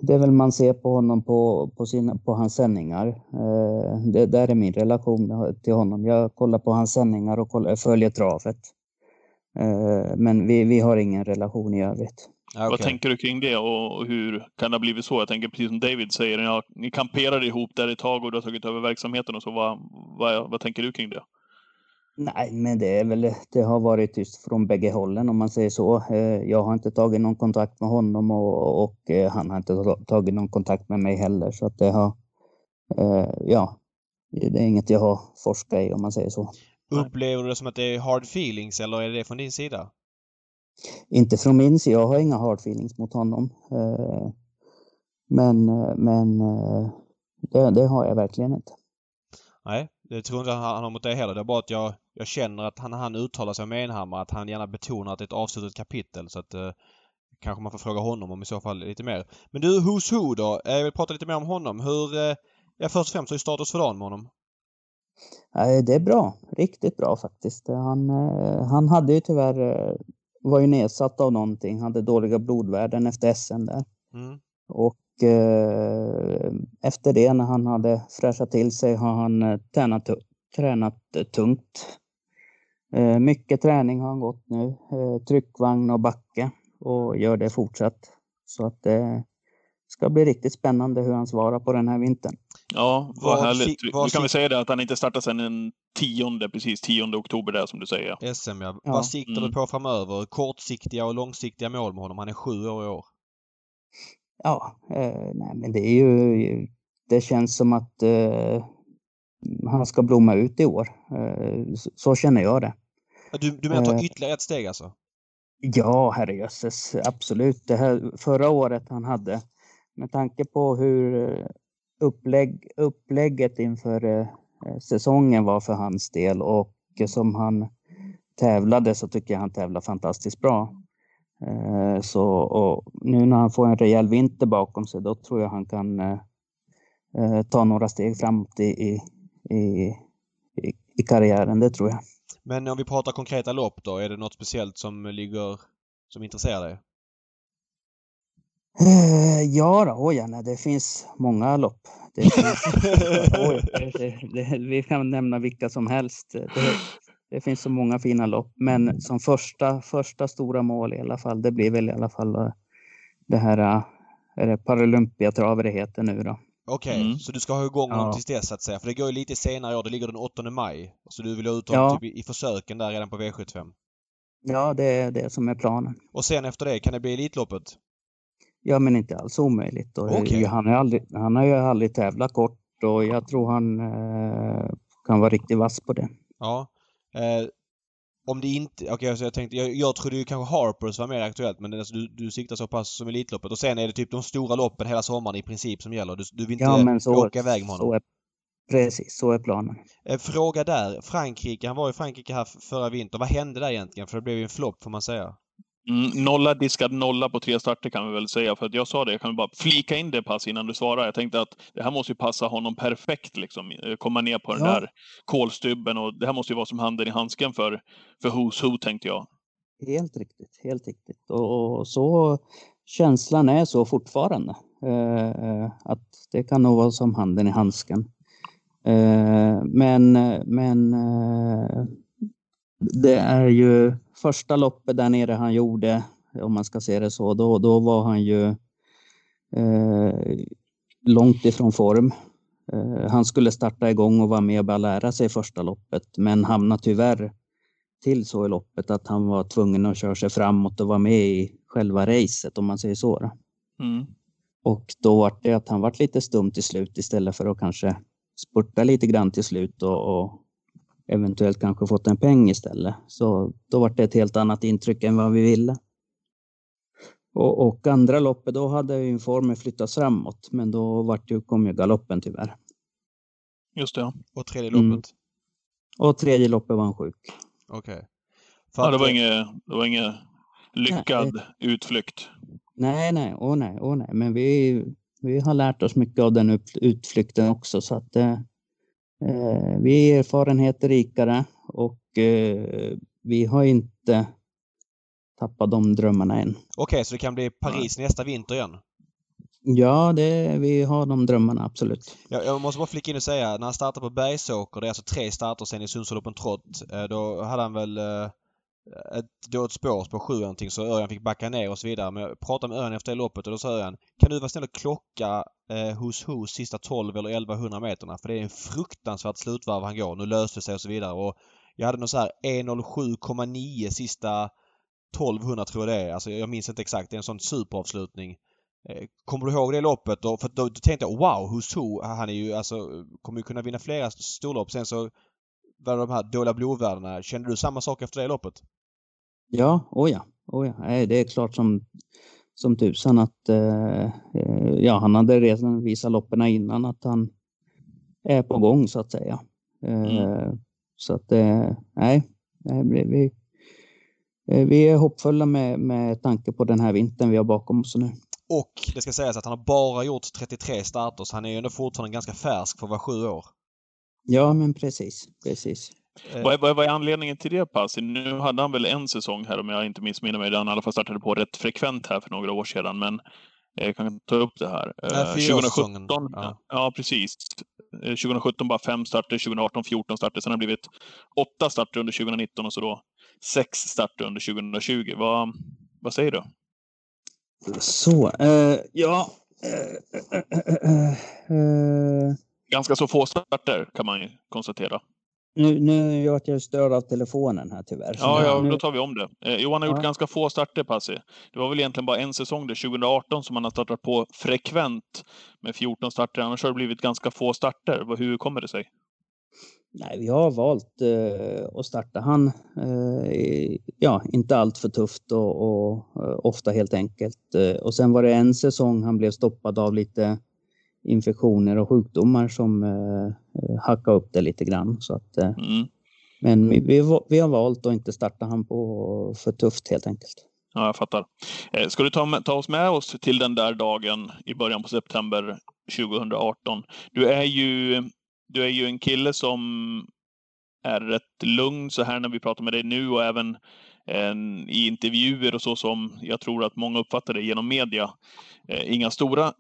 det är väl man ser på honom på, på, sina, på hans sändningar. Det där är min relation till honom. Jag kollar på hans sändningar och kollar, följer travet. Men vi, vi har ingen relation i övrigt. Okay. Vad tänker du kring det och hur kan det ha blivit så? Jag tänker precis som David säger, ja, ni kamperade ihop där ett tag och du har tagit över verksamheten och så. Vad, vad, vad tänker du kring det? Nej, men det är väl, det har varit tyst från bägge hållen om man säger så. Eh, jag har inte tagit någon kontakt med honom och, och eh, han har inte tagit någon kontakt med mig heller. Så att det har, eh, ja, det är inget jag har forskat i om man säger så. Upplever du det som att det är hard feelings eller är det från din sida? Inte från min sida. Jag har inga hard feelings mot honom. Men, men det, det har jag verkligen inte. Nej, det tror inte han har mot det heller. Det är bara att jag, jag känner att han, han uttalar sig om Enhammar att han gärna betonar att det är ett avslutat kapitel. Så att eh, kanske man får fråga honom om i så fall lite mer. Men du, Who's Who då? Eh, jag vill prata lite mer om honom. Hur, eh, ja först och främst, hur är status för dagen med honom? Det är bra. Riktigt bra faktiskt. Han, eh, han hade ju tyvärr, var ju nedsatt av någonting. Hade dåliga blodvärden efter SM där. Mm. Och Eh, efter det när han hade fräschat till sig har han eh, tränat, tränat eh, tungt. Mycket träning har han gått nu. Tryckvagn och backe och gör det fortsatt. Så att det ska bli riktigt spännande hur han svarar på den här vintern. Ja, vad härligt. Nu kan vi säga det att han inte startar sedan den tionde, precis 10 oktober där som du säger. SM ja. ja. Vad siktar mm. du på framöver? Kortsiktiga och långsiktiga mål med honom? Han är sju år i år. Ja, eh, nej, men det är ju, det känns som att eh, han ska blomma ut i år. Eh, så, så, känner jag det. Du, du menar ta eh. ytterligare ett steg alltså? Ja, herrejösses, absolut. Det här förra året han hade, med tanke på hur eh, upplägg, upplägget inför eh, säsongen var för hans del och som han tävlade så tycker jag han tävlade fantastiskt bra. Så, och nu när han får en rejäl vinter bakom sig, då tror jag han kan ta några steg framåt i, i, i, i karriären. Det tror jag. Men om vi pratar konkreta lopp då, är det något speciellt som ligger som intresserar dig? Eh, ja då, oj, nej, det finns många lopp. Det finns, oj, det, det, vi kan nämna vilka som helst. Det, det, finns så många fina lopp, men som första, första stora mål i alla fall, det blir väl i alla fall eh, det här eh, är det Paralympiatravet det heter nu då. Okej, okay, mm. så du ska ha igång ja. dem tills dess så att säga. För det går ju lite senare i år. Det ligger den 8 maj. Så du vill ha ut dem ja. typ i, försöken där redan på V75? Ja, det är det som är planen. Och sen efter det, kan det bli Elitloppet? Ja, men inte alls omöjligt. Och okay. han, är aldrig, han har ju aldrig tävlat kort och jag tror han eh, kan vara riktigt vass på det. Ja. Eh, om det inte... Okej, okay, alltså jag tänkte... Jag, jag trodde ju kanske Harpers var mer aktuellt men alltså, du, du siktar så pass som Elitloppet och sen är det typ de stora loppen hela sommaren i princip som gäller. Du, du vill inte ja, men så, åka iväg med honom? Så är, precis, så är planen. Eh, fråga där. Frankrike, han var i Frankrike här förra vintern. Vad hände där egentligen? För det blev ju en flopp får man säga. Mm, nolla diskad nolla på tre starter kan vi väl säga. För att jag sa det, jag kan bara flika in det pass innan du svarar. Jag tänkte att det här måste ju passa honom perfekt. Liksom. Eh, komma ner på den där kolstubben och det här måste ju vara som handen i handsken för, för Who's Who, tänkte jag. Helt riktigt, helt riktigt. Och, och så känslan är så fortfarande. Eh, eh att det kan nog vara som handen i handsken. Eh, men, men eh, det är ju första loppet där nere han gjorde, om man ska se det så, då, då var han ju eh, långt ifrån form. Eh, han skulle starta igång och vara med och bara lära sig första loppet, men hamnade tyvärr till så i loppet att han var tvungen att köra sig framåt och vara med i själva racet, om man säger så. Mm. Och då var det att han var lite stum till slut istället för att kanske spurta lite grann till slut och, och eventuellt kanske fått en peng istället. Så då var det ett helt annat intryck än vad vi ville. Och, och andra loppet, då hade informen flyttats framåt, men då vart ju, kom ju galoppen tyvärr. Just det. Och tredje loppet? Mm. Och tredje loppet var han sjuk. Okej. Okay. Ja, det var inget, det var inget lyckad nej. utflykt. Nej, nej, åh nej, åh nej, men vi, vi har lärt oss mycket av den utflykten också så att Eh, vi är erfarenheter rikare och eh, vi har inte tappat de drömmarna än. Okej, okay, så det kan bli Paris nästa vinter igen? Ja, det, vi har de drömmarna absolut. Jag, jag måste bara flika in och säga, när han startade på Bergsåker, det är alltså tre starter sen i Sundsvall Open Trot, eh, då hade han väl Eh, ett dåligt spår på sju någonting så Örjan fick backa ner och så vidare. Men jag pratade med Örjan efter det loppet och då sa Örjan Kan du vara snäll och klocka eh, hos hos sista 12 eller 1100 meterna? För det är en fruktansvärt slutvarv han går. Nu löste det sig och så vidare. Och jag hade nog så här 1.07,9 sista 1200 tror jag det är. Alltså jag minns inte exakt. Det är en sån superavslutning. Eh, kommer du ihåg det loppet? Då? för då, då tänkte jag wow, Who's Who, han är ju alltså, kommer ju kunna vinna flera storlopp. Sen så var det de här dåliga blodvärdena. Kände du samma sak efter det loppet? Ja, oh ja. Oh ja. Det är klart som, som tusan att eh, ja, han hade redan visat loppen innan att han är på gång så att säga. Eh, mm. Så att eh, nej, vi, vi, eh, vi är hoppfulla med, med tanke på den här vintern vi har bakom oss nu. Och det ska sägas att han har bara gjort 33 starter så han är ju ändå fortfarande ganska färsk för att vara sju år. Ja, men precis. precis. Vad, vad, vad är anledningen till det Passi? Nu hade han väl en säsong här om jag inte missminner mig, där han i alla fall startade på rätt frekvent här för några år sedan. Men jag eh, kan ta upp det här. Nej, 2017, ja. ja. precis. 2017 eh, bara fem starter, 2018 14 starter. Sen har det blivit åtta starter under 2019 och så då sex starter under 2020. Vad, vad säger du? Så, uh, ja. Uh, uh, Ganska så få starter kan man ju konstatera. Nu, nu vart jag störd av telefonen här tyvärr. Ja, ja, då tar vi om det. Eh, Johan har gjort ja. ganska få starter, Passi. Det var väl egentligen bara en säsong, det 2018, som han har startat på frekvent med 14 starter. Annars har det blivit ganska få starter. Hur kommer det sig? Nej, vi har valt eh, att starta han, eh, ja, inte allt för tufft och, och eh, ofta helt enkelt. Eh, och sen var det en säsong han blev stoppad av lite infektioner och sjukdomar som eh, hackade upp det lite grann. Så att, eh, mm. Men vi, vi, vi, har valt att inte starta han på för tufft helt enkelt. Ja, jag fattar. Eh, ska du ta, ta oss med oss till den där dagen i början på september 2018? Du är ju, du är ju en kille som är rätt lugn så här när vi pratar med dig nu och även en, i intervjuer och så som jag tror att många uppfattar det genom media. Eh, inga stora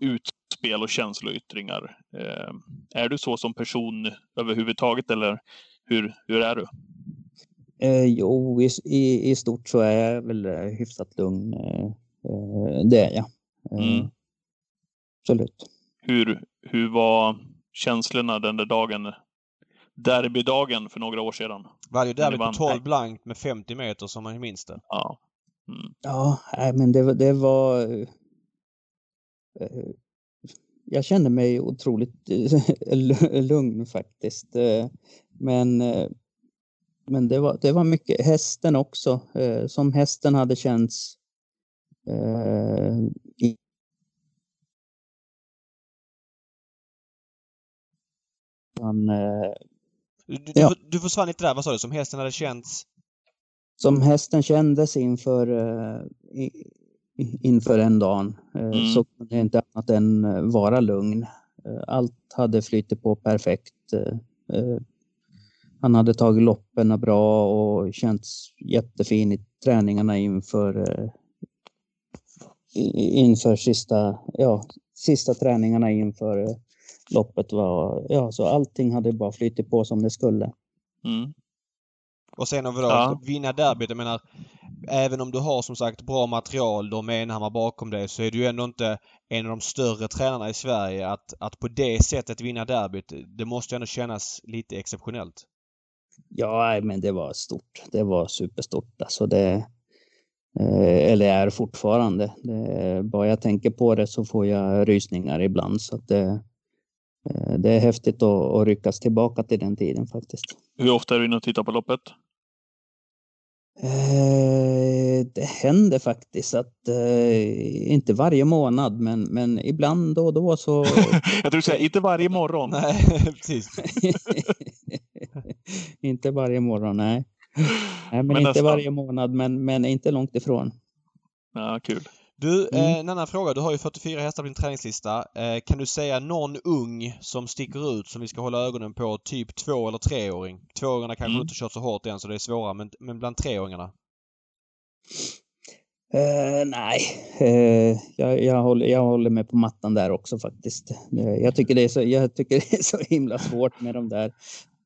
utspel och känsloyttringar. Eh, är du så som person överhuvudtaget eller hur, hur är du? Eh, jo, i, i, i, stort så är jag väl eh, hyfsat lugn. Eh, eh, det är jag. Mm. Absolut. Hur, hur var känslorna den där dagen derbydagen för några år sedan. Var det derby på 12 blankt med 50 meter som man minns det. Ja. Mm. Ja, men det, det var... Eh, jag kände mig otroligt lugn faktiskt. Eh, men, eh, men det, var, det var mycket hästen också, som hästen hade känts han du, du, ja. du försvann lite där. Vad sa du? Som hästen hade känts? Som hästen kändes inför, inför en dag uh, mm. så kunde jag inte annat än uh, vara lugn. allt hade flyttit på perfekt. han hade tagit loppen bra och känts jättefin i träningarna inför inför sista, ja, sista träningarna inför loppet var, ja så allting hade bara flyttit på som det skulle. Mm. Och sen då ja. vinna derbyt, jag menar även om du har som sagt bra material, du har Menhammar bakom dig, så är du ändå inte en av de större tränarna i Sverige. Att, att på det sättet vinna derbyt, det måste ändå kännas lite exceptionellt. Ja, men det var stort. Det var superstort. Alltså det, eh, eller är fortfarande. Det, bara jag tänker på det så får jag rysningar ibland. Så att det, Eh, det är häftigt att, att ryckas tillbaka till den tiden faktiskt. Hur ofta är du inne och tittar på loppet? Eh, det händer faktiskt att, eh, inte varje månad, men, men ibland då och då så... jag tror säga inte varje morgon. Nej, precis. inte varje morgon, nej. nej men, men inte nästan. varje månad, men, men inte långt ifrån. Ja, kul. Du, mm. eh, en annan fråga. Du har ju 44 hästar på din träningslista. Eh, kan du säga någon ung som sticker ut som vi ska hålla ögonen på? Typ två eller treåring? Tvååringarna kanske mm. inte kört så hårt än så det är svårare, men, men bland treåringarna? Uh, nej, uh, jag, jag, håller, jag håller mig på mattan där också faktiskt. Uh, jag, tycker det är så, jag tycker det är så himla svårt med de där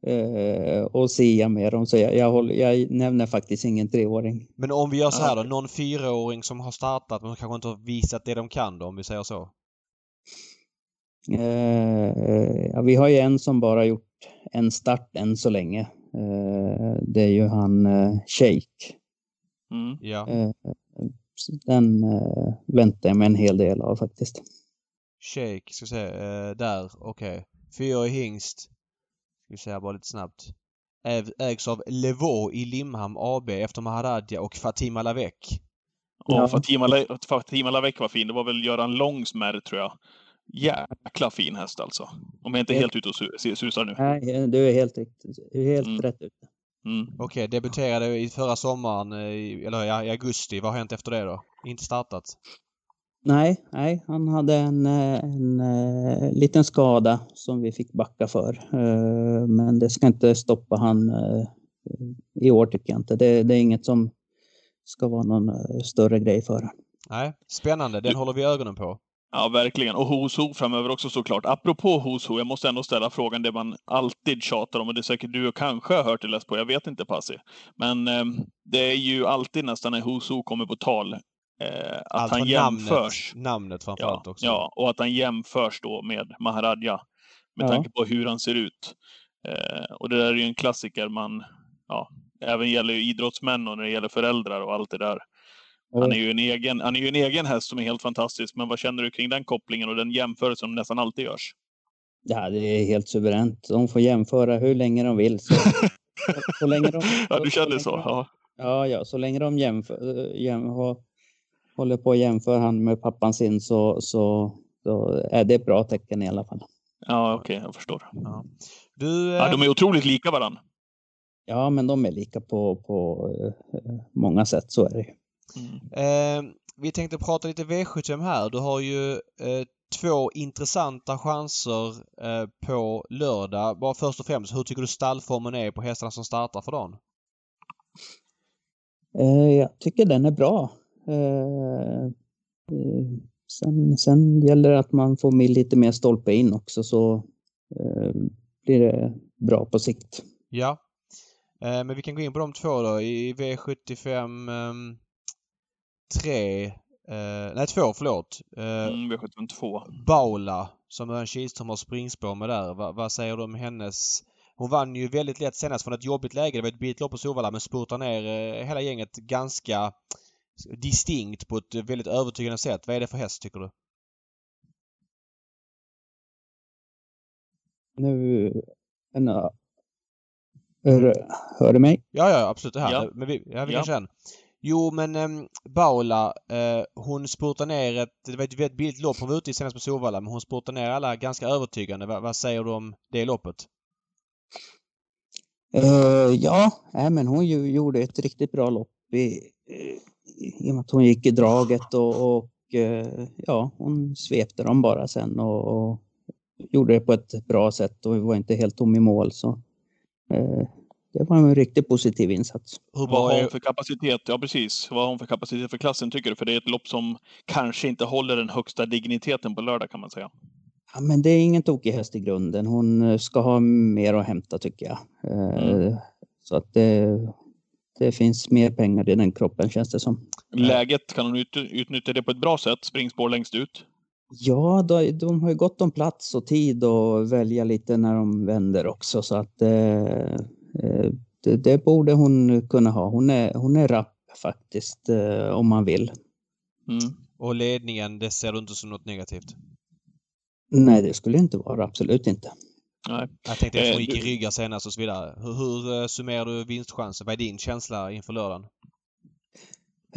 eh, och sia med dem. Så jag, jag, håller, jag, nämner faktiskt ingen treåring. Men om vi gör så här då, någon fyraåring som har startat men kanske inte har visat det de kan då, om vi säger så? Eh, ja, vi har ju en som bara gjort en start än så länge. Eh, det är ju han eh, Shake. Mm. Ja. Eh, den eh, väntar jag mig en hel del av faktiskt. Shake, ska vi se, eh, där, okej. Okay. Fyra i hingst. Ska vi säga bara lite snabbt. Ägs av Levaux i Limhamn AB efter Maharadja och Fatima Lavec. Ja, Fatima, Fatima Lavec var fin. Det var väl Göran Långs märr, tror jag. Jäkla fin häst alltså. Om jag inte är helt ute och susar nu. Nej, du är helt, du är helt mm. rätt ute. Mm. Okej, okay, debuterade i förra sommaren, eller i augusti. Vad har hänt efter det då? Inte startat? Nej, nej, han hade en, eh, en, en, eh, liten skada som vi fick backa för. Eh, men det ska inte stoppa han i år tycker jag inte. Det, det är inget som ska vara någon större grej för Nej, spännande. Den håller vi ögonen på. Ja, verkligen. Och Hoso framöver också såklart. Apropå Hoso, jag måste ändå ställa frågan det man alltid tjatar om och det är säkert du och kanske har hört det läst på, jag vet inte Passi. Men eh, det är ju alltid nästan när Hoso kommer på tal Eh, att alltså han jämförs. Namnet, namnet framförallt ja, också. Ja, och att han jämförs då med Maharadja. Med ja. tanke på hur han ser ut. Eh, och det där är ju en klassiker man, ja, även gäller idrottsmän och när det gäller föräldrar och allt det där. Han är, ju en egen, han är ju en egen häst som är helt fantastisk, men vad känner du kring den kopplingen och den jämförelsen som nästan alltid görs? Ja, det är helt suveränt. De får jämföra hur länge de vill. Så, så länge de, ja, du känner så? Ja. ja, ja, så länge de jämför, jäm, har håller på att jämföra han med pappan sin så, så, så är det ett bra tecken i alla fall. Ja, okej, okay, jag förstår. Ja. Du, ja, de är otroligt lika varandra. Ja, men de är lika på, på uh, många sätt, så är det mm. eh, Vi tänkte prata lite V75 här. Du har ju eh, två intressanta chanser eh, på lördag. Bara först och främst, hur tycker du stallformen är på hästarna som startar för dagen? Eh, jag tycker den är bra. Eh, eh, sen, sen gäller det att man får med lite mer stolpe in också så blir det bra på sikt. Ja. Men vi kan gå in på de två då. I V75 3 Uh, nej, två, förlåt. Uh, mm, V75 2. Baula, som Örn Kihlström har springspår med där. Va, vad säger du om hennes... Hon vann ju väldigt lätt senast från ett jobbigt läge. Det var ett billigt lopp på Solvalla men spurtar ner uh, hela gänget ganska distinkt på ett väldigt övertygande sätt. Vad är det för häst tycker du? Nu... En, hör, hör du mig? Ja, ja, absolut. Det här. Ja. Men vi, ja, vi ja. kan känna. Jo men um, Baula, uh, hon spurtar ner ett, det var ett väldigt billigt lopp hon var ute i senast på Solvalla, men hon spurtar ner alla ganska övertygande. Va, vad säger du om det loppet? Uh, ja, äh, men hon ju, gjorde ett riktigt bra lopp i, i och med att hon gick i draget och, och uh, ja, hon svepte dem bara sen och, och, gjorde det på ett bra sätt och var inte helt tom i mål. Så det var en riktigt positiv insats. Hur Vad har hon för kapacitet? Ja, precis. Vad har hon för kapacitet för klassen tycker du? För det är ett lopp som kanske inte håller den högsta digniteten på lördag kan man säga. Ja, men det är ingen tokig häst i grunden. Hon eh, ska ha mer att hämta tycker jag. Eh, mm. Så att det, det finns mer pengar i den kroppen känns det som. Läget, kan hon ut, utnyttja det på ett bra sätt? Springspår längst ut? Ja, de, de har ju gott om plats och tid att välja lite när de vänder också så att eh, Eh, det, det, borde hon kunna ha. Hon är, hon är rapp faktiskt eh, om man vill. Mm. Och ledningen, det ser du inte som något negativt? Nej, det skulle inte vara. Absolut inte. Nej. Jag tänkte att hon gick i ryggar senast och så vidare. Hur, hur eh, summerar du vinstchansen? Vad är din känsla inför lördagen?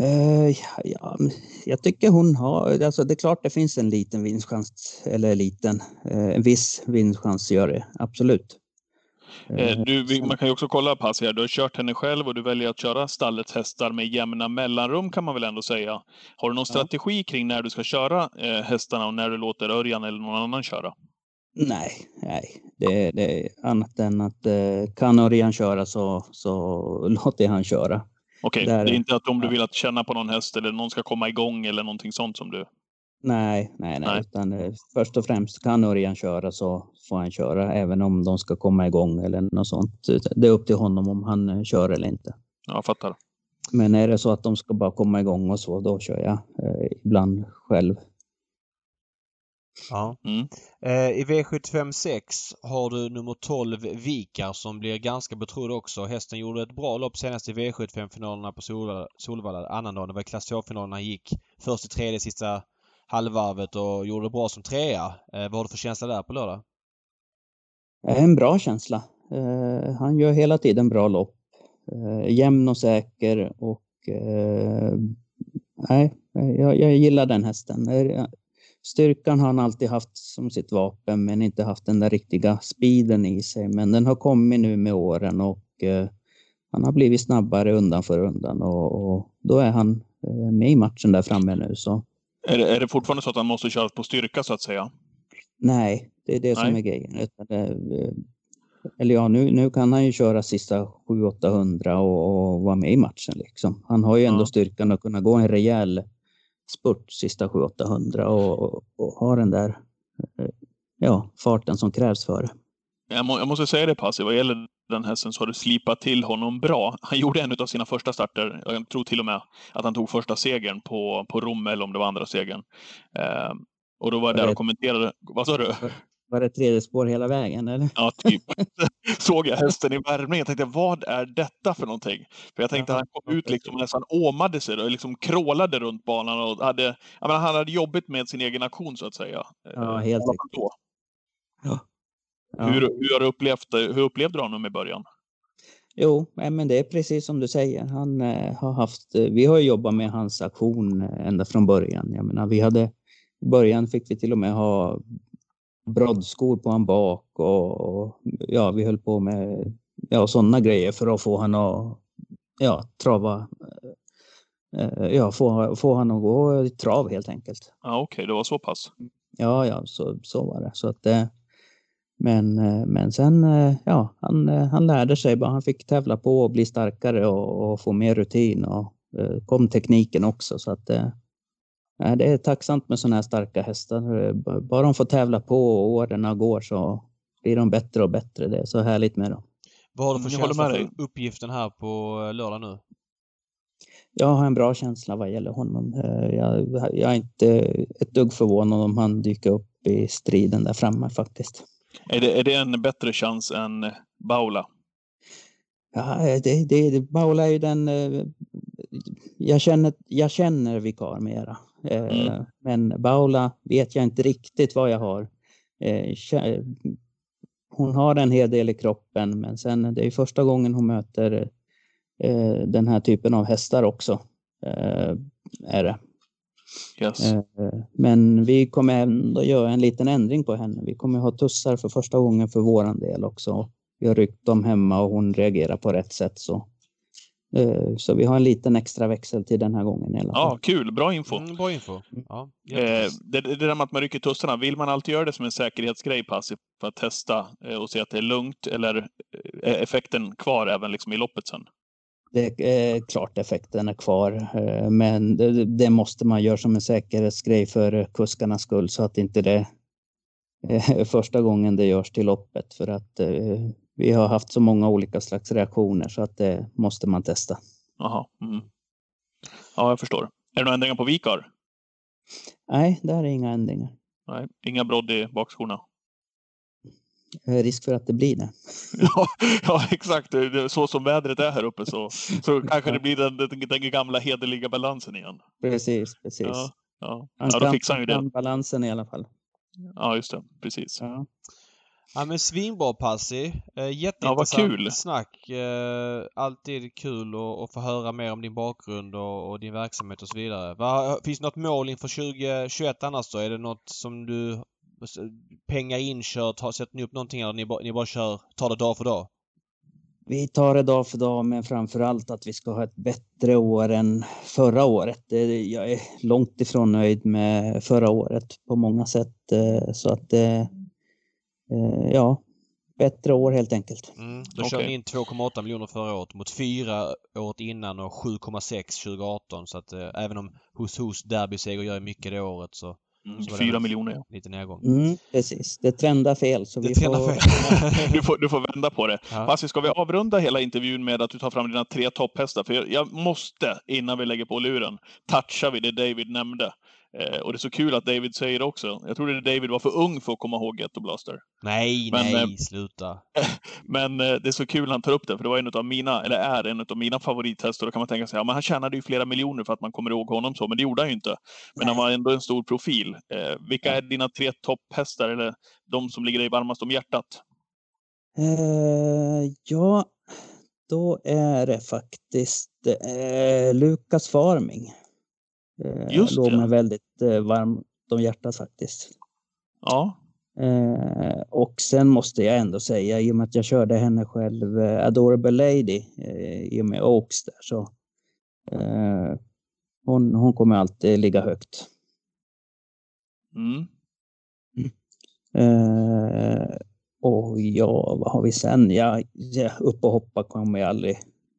Uh, ja, jag tycker hon har, alltså det är klart det finns en liten vinstchans, eller liten, uh, en viss vinstchans gör det, absolut. Eh, du, man kan ju också kolla pass här. Du har kört henne själv och du väljer att köra stallets hästar med jämna mellanrum kan man väl ändå säga. Har du någon strategi kring när du ska köra eh, hästarna och när du låter Örjan eller någon annan köra? Nej, nej. Det, det är annat än att eh, kan Örjan köra så, så låter jag han köra. Okej, okay. det är inte att om du vill att känna på någon häst eller någon ska komma igång eller någonting sånt som du... Nej, nej, nej. nej. Utan, eh, först och främst kan Örjan köra så får han köra även om de ska komma igång eller något sånt. Det är upp till honom om han eh, kör eller inte. Jag fattar. Men är det så att de ska bara komma igång och så, då kör jag eh, ibland själv. Ja. Mm. Eh, I V75 6 har du nummer 12 Vikar som blir ganska betrodd också. Hästen gjorde ett bra lopp senast i V75-finalerna på Solvalla, Solvalla annandagen. Det var klass 2-finalerna. Han gick först i tredje sista halvvarvet och gjorde det bra som trea. Eh, vad har du för känsla där på lördag? En bra känsla. Eh, han gör hela tiden bra lopp. Eh, jämn och säker och nej, jag, jag gillar den hästen. Styrkan har han alltid haft som sitt vapen men inte haft den där riktiga speeden i sig. Men den har kommit nu med åren och han har blivit snabbare undan för undan och, och då är han med i matchen där framme nu. Så är det, är det fortfarande så att han måste köra på styrka så att säga? Nej, det är det Nej. som är grejen. Eh, eller ja, nu, nu kan han ju köra sista 700-800 och, och vara med i matchen. Liksom. Han har ju ändå ja. styrkan att kunna gå en rejäl spurt sista 700-800 och, och, och ha den där eh, ja, farten som krävs för det. Jag, må, jag måste säga det Passi, vad gäller den hästen så har du slipat till honom bra. Han gjorde en av sina första starter, jag tror till och med att han tog första segern på, på Rom, eller om det var andra segern. Eh, och då var jag där och kommenterade. Vad sa du? Var det tredje spår hela vägen eller? Ja, typ. Såg jag hästen i värmning. Jag tänkte, vad är detta för någonting? För jag tänkte att han kom ut liksom nästan åmade sig och liksom krålade runt banan och hade, jag menar, han hade jobbigt med sin egen aktion så att säga. Ja, helt riktigt. Ja. Hur, hur, har du upplevt, hur upplevde du honom i början? Jo, men det är precis som du säger. Han eh, har haft, eh, vi har jobbat med hans aktion eh, ända från början. Jag menar, vi hade, I början fick vi till och med ha broddskor på han bak och, och ja, vi höll på med ja, sådana grejer för att få han att ja, trava ja, få, få han att gå i trav helt enkelt. Ja, Okej, okay, det var så pass. Ja, ja, så, så var det. Så att, eh, men, eh, men sen, eh, ja, han, han lärde sig bara. Han fick tävla på och bli starkare och, och få mer rutin och kom tekniken också. Så att det är tacksamt med sådana här starka hästar. Bara de får tävla på och åren går så blir de bättre och bättre. Det är så härligt med dem. Vad har du för mm, känsla för uppgiften här på lördag nu? Jag har en bra känsla vad gäller honom. Jag, jag är inte ett dugg förvånad om han dyker upp i striden där framme faktiskt. Är det, är det en bättre chans än Baula? Ja, det, det, Baula är ju den... Eh, jag känner, jag känner Vikar mera. Eh, mm. Men Baula vet jag inte riktigt vad jag har. Eh, hon har en hel del i kroppen, men sen det är första gången hon möter den här typen av hästar också. Är det. Yes. Eh, men vi kommer ändå göra en liten ändring på henne. Vi kommer ha tussar för första gången för våran del också. Vi har ryckt dem hemma och hon reagerar på rätt sätt. Så, eh, så vi har en liten extra växel till den här gången. I alla fall. Ja, kul. Bra info. Mm, bra info. Mm. Ja, eh, det, det där med att man rycker tussarna, vill man alltid göra det som en säkerhetsgrej passiv för att testa och se att det är lugnt eller är effekten kvar även liksom i loppet sen? det är klart effekten är kvar, eh, men det, det, måste man göra som en säkerhetsgrej för kuskarnas skull så att inte det första gången det görs till loppet för att eh, vi har haft så många olika slags reaktioner så att det måste man testa. Jaha. Mm. Ja, jag förstår. Är det några ändringar på Vikar? Nej, där är inga ändringar. Nej, inga brodd i bakskorna? risk för att det blir det. ja, ja, exakt. Så som vädret är här uppe så, så kanske det blir den, den, den gamla hederliga balansen igen. Precis, precis. Ja, ja. Han ja, då fixar han ju det. balansen i alla fall. Ja, just det. Precis. Ja. Ja men svinbra Passi. Eh, jätteintressant ja, vad kul. snack. Eh, alltid kul att få höra mer om din bakgrund och, och din verksamhet och så vidare. Va, finns det något mål inför 2021 annars då? Är det något som du pengar inkört? Sätter ni upp någonting eller ni bara, ni bara kör, tar det dag för dag? Vi tar det dag för dag, men framför allt att vi ska ha ett bättre år än förra året. Jag är långt ifrån nöjd med förra året på många sätt. Eh, så att det, ja, bättre år helt enkelt. Mm, då okay. kör ni in 2,8 miljoner förra året mot 4 året innan och 7,6 2018. Så att eh, även om Hos Hos derbyseger gör mycket det året så Mm, fyra miljoner. Ja. Lite nedgång. Mm, precis. Det trendar fel. Så det vi får... fel. du, får, du får vända på det. Ja. Pasi, ska vi avrunda hela intervjun med att du tar fram dina tre topphästar? För jag, jag måste, innan vi lägger på luren, toucha vid det David nämnde. Eh, och det är så kul att David säger det också. Jag trodde David var för ung för att komma ihåg Ghetto Blaster. Nej, men, nej, eh, sluta. men eh, det är så kul att han tar upp det, för det var en av mina, eller är en av mina favorithästar. Då kan man tänka sig, ja men han tjänade ju flera miljoner för att man kommer ihåg honom så, men det gjorde han ju inte. Men nej. han var ändå en stor profil. Eh, vilka är dina tre topphästar, eller de som ligger dig varmast om hjärtat? Eh, ja, då är det faktiskt eh, Lukas Farming. Eh, Just låg mig väldigt eh, varmt om hjärtat faktiskt. Ja. Eh, och sen måste jag ändå säga, i och med att jag körde henne själv, eh, Adorable Lady, eh, i och med Oaks där, så eh, hon, hon kommer alltid ligga högt. Mm. Eh, och ja, vad har vi sen? Ja, ja upp och hoppa kommer jag aldrig.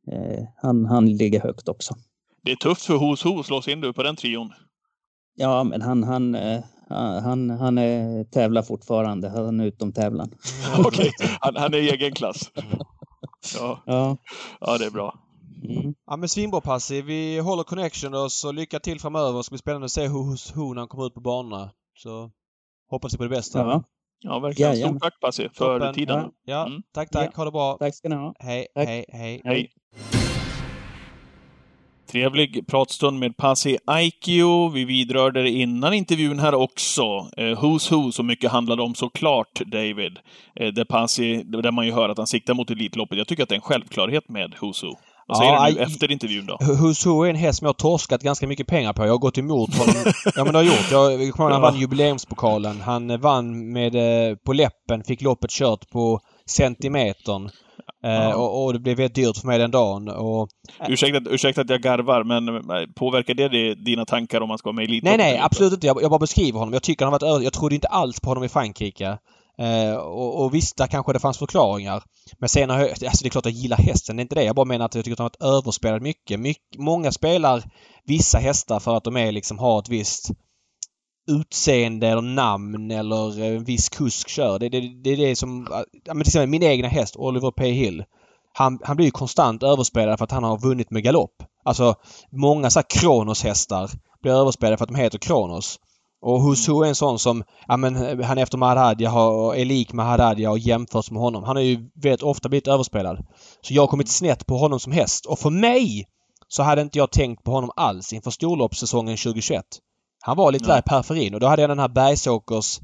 Eh, han, han ligger högt också. Det är tufft för Hos Ho att slå sig in du på den trion. Ja, men han, han, eh, han, han är, tävlar fortfarande. Han är utom tävlan. Okej, okay. han, han är i egen klass. Ja, ja. ja det är bra. Mm. Ja men svinbra Passi. Vi håller connection och så lycka till framöver. Det ska bli spännande att se hur Ho när han kommer ut på banorna. Så hoppas vi på det bästa. Ja, ja verkligen. Stort tack Passi för Toppen. tiden. Ja, ja. Mm. tack tack. Ha det bra. Tack ska ni ha. Hej, tack. hej, hej. Hej. Trevlig pratstund med Pasi Aikio. Vi vidrörde det innan intervjun här också. Eh, Who's Who, som mycket handlade om såklart, David. Eh, där Pasi, där man ju hör att han siktar mot Elitloppet. Jag tycker att det är en självklarhet med Who's Who. Vad säger ja, du nu efter intervjun då? Who's Who är en häst som jag har torskat ganska mycket pengar på. Jag har gått emot honom. ja men det har gjort. Jag kommer ihåg han vann jubileumspokalen. Han vann med, eh, på läppen, fick loppet kört på centimetern. Ja. Och, och, det blev väldigt dyrt för mig den dagen. Och, ursäkta, ursäkta att jag garvar, men påverkar det dina tankar om man ska vara med i Elitloppet? Nej, nej, absolut inte. Jag, jag bara beskriver honom. Jag tycker han har varit Jag trodde inte alls på honom i Frankrike. Eh, och, och visst, där kanske det fanns förklaringar. Men sen har jag, alltså det är klart jag gillar hästen, det är inte det. Jag bara menar att jag tycker att han har varit överspelad mycket. mycket. Många spelar vissa hästar för att de är liksom har ett visst utseende eller namn eller en viss kusk kör. Det, det, det är det som... Ja, men till exempel min egna häst, Oliver P Hill. Han, han blir ju konstant överspelad för att han har vunnit med galopp. Alltså många så här Kronos-hästar blir överspelade för att de heter Kronos. Och Husu är en sån som, ja men han efter Mahadadja har, är lik Mahadadja och jämförs med honom. Han har ju väldigt ofta blivit överspelad. Så jag har kommit snett på honom som häst. Och för mig så hade inte jag tänkt på honom alls inför storloppssäsongen 2021. Han var lite där i periferin och då hade jag den här Bergsåkers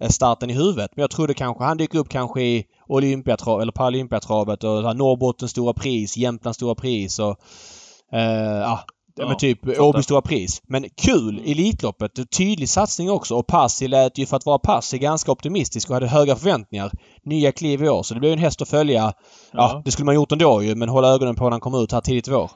eh, starten i huvudet. Men jag trodde kanske han dyker upp kanske i Olympiatravet eller Paralympiatravet och Norrbottens stora pris, Jämtlands stora pris och eh, ja, Ja, men typ Åby Stora Pris. Men kul! Mm. Elitloppet. Tydlig satsning också. Och Passi lät ju för att vara Passi ganska optimistisk och hade höga förväntningar. Nya kliv i år. Så det blev en häst att följa. Ja, ja det skulle man gjort ändå ju, men hålla ögonen på när han kom ut här tidigt i vår.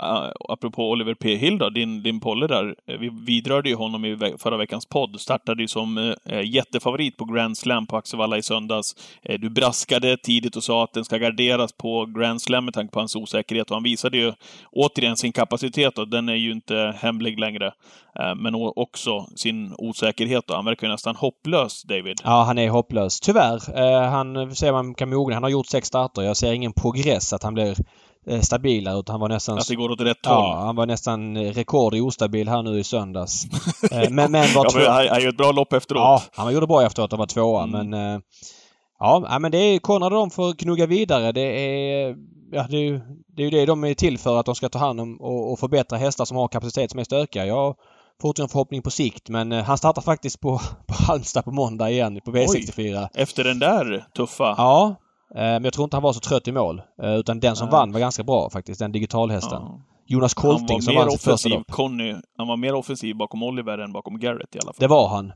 Uh, apropå Oliver P Hill då, din, din polle där. Eh, vi vidrörde ju honom i ve förra veckans podd. Startade ju som uh, jättefavorit på Grand Slam på Axevalla i söndags. Uh, du braskade tidigt och sa att den ska garderas på Grand Slam med tanke på hans osäkerhet. Och han visade ju återigen sin kapacitet och den är ju inte hemlig längre. men också sin osäkerhet då. Han verkar ju nästan hopplös, David. Ja, han är hopplös. Tyvärr. han ser man kan mogna. Han har gjort sex starter. Jag ser ingen progress att han blir stabila utan han var nästan... Att det går åt rätt håll? Ja, han var nästan rekord i ostabil här nu i söndags. Eh, men, men var två... ja, han gjorde ett bra lopp efteråt. Ja, han gjorde bra efteråt. Han var tvåa mm. men... Eh, ja, men det är Konrad och de får knugga vidare. Det är... Ja, det är, ju, det är det de är till för, att de ska ta hand om och, och förbättra hästar som har kapacitet som är stökiga. Jag fortfarande förhoppning på sikt men han startar faktiskt på, på Halmstad på måndag igen på V64. Oj, efter den där tuffa? Ja, Eh, men jag tror inte han var så trött i mål. Eh, utan den som Nej. vann var ganska bra faktiskt, den digitalhästen. Ja. Jonas Kolting som vann sitt första lopp. Conny, han var mer offensiv bakom Oliver än bakom Garrett i alla fall. Det var han.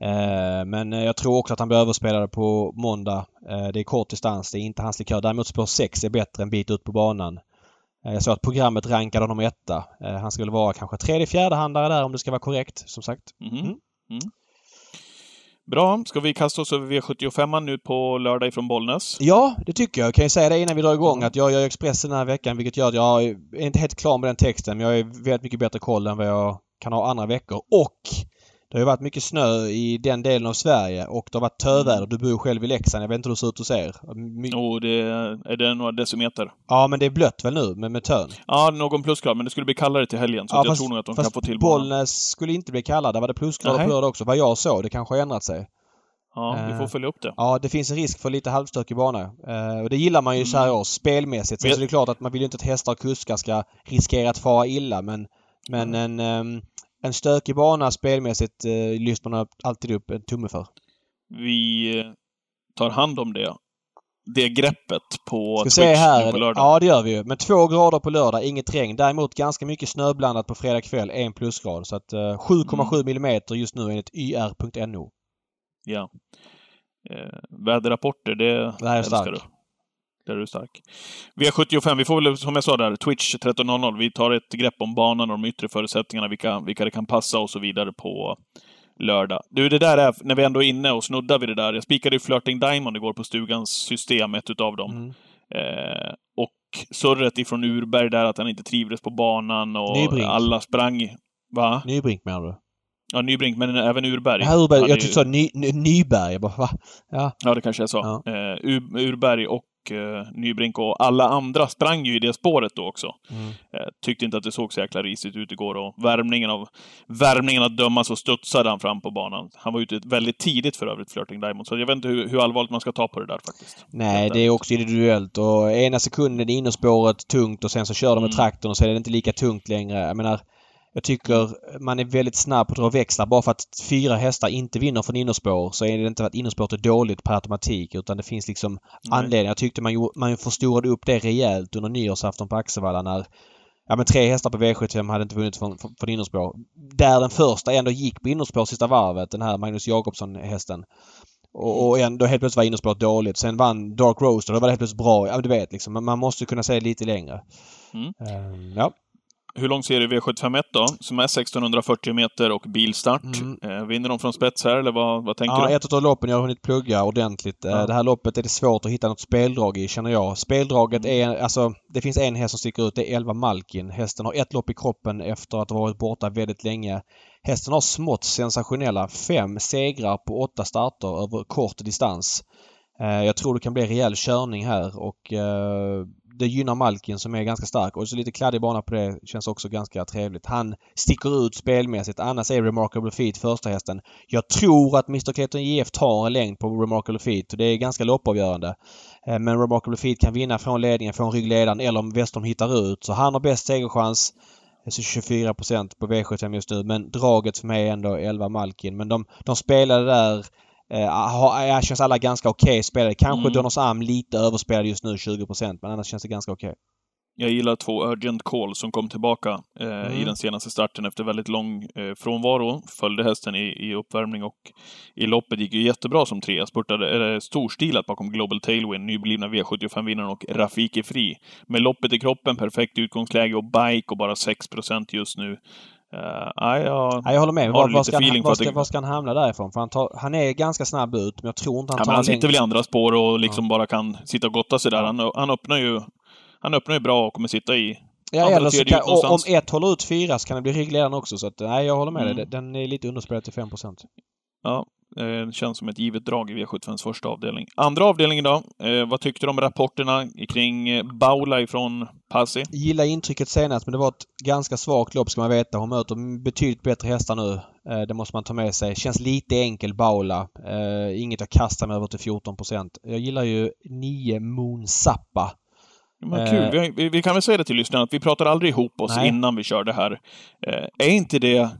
Eh, men jag tror också att han blir överspelad på måndag. Det är kort distans, det är inte hans likör. Däremot spår 6 är bättre en bit ut på banan. Jag såg att programmet rankade honom etta. Han skulle vara kanske tredje, fjärde handlare där om det ska vara korrekt, som sagt. Mhm. Mm. Mm. Bra. Ska vi kasta oss över V75 nu på lördag ifrån Bollnäs? Ja, det tycker jag. Jag kan ju säga det innan vi drar igång att jag gör Expressen den här veckan vilket gör att jag är inte helt klar med den texten men jag är väldigt mycket bättre koll än vad jag kan ha andra veckor. Och det har ju varit mycket snö i den delen av Sverige och det har varit töväder. Du bor själv i Leksand. Jag vet inte hur det ser ut hos er? My oh, det är, är det några decimeter. Ja, men det är blött väl nu med, med tön? Ja, någon plusgrad. Men det skulle bli kallare till helgen. Så ja, jag fast, tror nog att de kan få till Bollnäs skulle inte bli kallare. Där var det plusgrader på lördag också. Vad jag såg. Det kanske har ändrat sig. Ja, vi får eh, följa upp det. Ja, det finns en risk för lite halvstökig bana. Eh, och det gillar man ju mm. så här års, spelmässigt. Sen så är det klart att man vill ju inte att hästar och kuskar ska riskera att fara illa men, men mm. en, ehm, en stökig bana spelmässigt eh, lyfter man alltid upp en tumme för. Vi tar hand om det. Det greppet på Ska Twitch här. på lördag. Ja, det gör vi ju. Men två grader på lördag, inget regn. Däremot ganska mycket snöblandat på fredag kväll, en plusgrad. Så att 7,7 mm. millimeter just nu enligt yr.no. Ja. Eh, väderrapporter, det, det är stark. du. Där är du stark. V75, vi får väl som jag sa där, Twitch 13.00. Vi tar ett grepp om banan och de yttre förutsättningarna, vilka, vilka det kan passa och så vidare på lördag. Du, det där är, när vi ändå är inne och snuddar vid det där. Jag spikade ju Flirting Diamond igår på stugans system, ett utav dem. Mm. Eh, och surret ifrån Urberg där att han inte trivdes på banan och Nybrink. alla sprang... Va? Nybrink menar du? Ja, Nybrink, men även Urberg. Ja, Urberg. Jag tyckte du sa ny, ny, Nyberg. Jag bara, va? Ja. ja, det kanske jag sa. Ja. Uh, Urberg och uh, Nybrink och alla andra sprang ju i det spåret då också. Mm. Uh, tyckte inte att det såg så jäkla risigt ut igår och värmningen av värmningen att döma så studsade han fram på banan. Han var ute väldigt tidigt för övrigt, Flirting Diamond, så jag vet inte hur, hur allvarligt man ska ta på det där faktiskt. Nej, det är också individuellt och ena sekunden är innerspåret tungt och sen så kör de med mm. traktorn och så är det inte lika tungt längre. Jag menar, jag tycker man är väldigt snabb på att dra växlar. Bara för att fyra hästar inte vinner från innerspår så är det inte att innerspåret är dåligt per automatik utan det finns liksom mm. anledningar. Jag tyckte man, man förstorade upp det rejält under nyårsafton på Axevalla när Ja men tre hästar på V75 hade inte vunnit från, från innerspår. Där den första ändå gick på innerspår sista varvet, den här Magnus Jakobsson-hästen. Och, och ändå helt plötsligt var innerspåret dåligt. Sen vann Dark Roaster. Då var det helt plötsligt bra. Ja, du vet liksom. Man måste kunna se lite längre. Mm. Um, ja. Hur lång ser du V751 då? Som är 1640 meter och bilstart. Mm. Eh, vinner de från spets här eller vad, vad tänker ja, du? ett av loppen jag har hunnit plugga ordentligt. Eh, ja. Det här loppet är det svårt att hitta något speldrag i känner jag. Speldraget mm. är alltså Det finns en häst som sticker ut. Det är 11 Malkin. Hästen har ett lopp i kroppen efter att ha varit borta väldigt länge. Hästen har smått sensationella fem segrar på åtta starter över kort distans. Eh, jag tror det kan bli rejäl körning här och det gynnar Malkin som är ganska stark och så lite kladdig bana på det känns också ganska trevligt. Han sticker ut spelmässigt. Annars är Remarkable Feet första hästen. Jag tror att Mr Clayton JF tar en längd på Remarkable Feet. Det är ganska loppavgörande. Eh, men Remarkable Feet kan vinna från ledningen, från ryggledaren eller om Westholm hittar ut. Så han har bäst segerchans. Så 24% på V75 just nu. Men draget för mig är ändå 11 Malkin. Men de, de spelade där Eh, känns alla ganska okej okay spelade. Kanske mm. Donners Am lite överspelad just nu, 20% men annars känns det ganska okej. Okay. Jag gillar två Urgent Call som kom tillbaka eh, mm. i den senaste starten efter väldigt lång eh, frånvaro. Följde hästen i, i uppvärmning och i loppet gick ju jättebra som trea. Spurtade eh, storstilat bakom Global Tailwind, nyblivna V75-vinnaren och Rafiki Fri. Med loppet i kroppen, perfekt utgångsläge och bike och bara 6% just nu. Uh, ja, jag, ja, jag håller med. Var, var, ska han, var, ska, var ska han hamna därifrån? För han, tar, han är ganska snabb ut, men jag tror inte han ja, tar men Han sitter väl i andra spår och liksom ja. bara kan sitta och gotta sig där. Han, han, öppnar ju, han öppnar ju bra och kommer sitta i Ja, eller så kan, om ett håller ut fyra så kan det bli ryggledaren också. Så att, nej, jag håller med mm. dig. Den är lite underspelad till 5 Ja, eh, känns som ett givet drag i V75s första avdelning. Andra avdelningen då? Eh, vad tyckte du om rapporterna kring eh, Baula ifrån Passi? Gillar intrycket senast, men det var ett ganska svagt lopp ska man veta. Hon möter betydligt bättre hästar nu. Eh, det måste man ta med sig. Känns lite enkel Baula. Inget jag kastar mig över till 14 Jag gillar ju 9 Moon Zappa. Men kul. Vi, vi, kan väl säga det till lyssnarna att vi pratar aldrig ihop oss Nej. innan vi kör det här. är inte det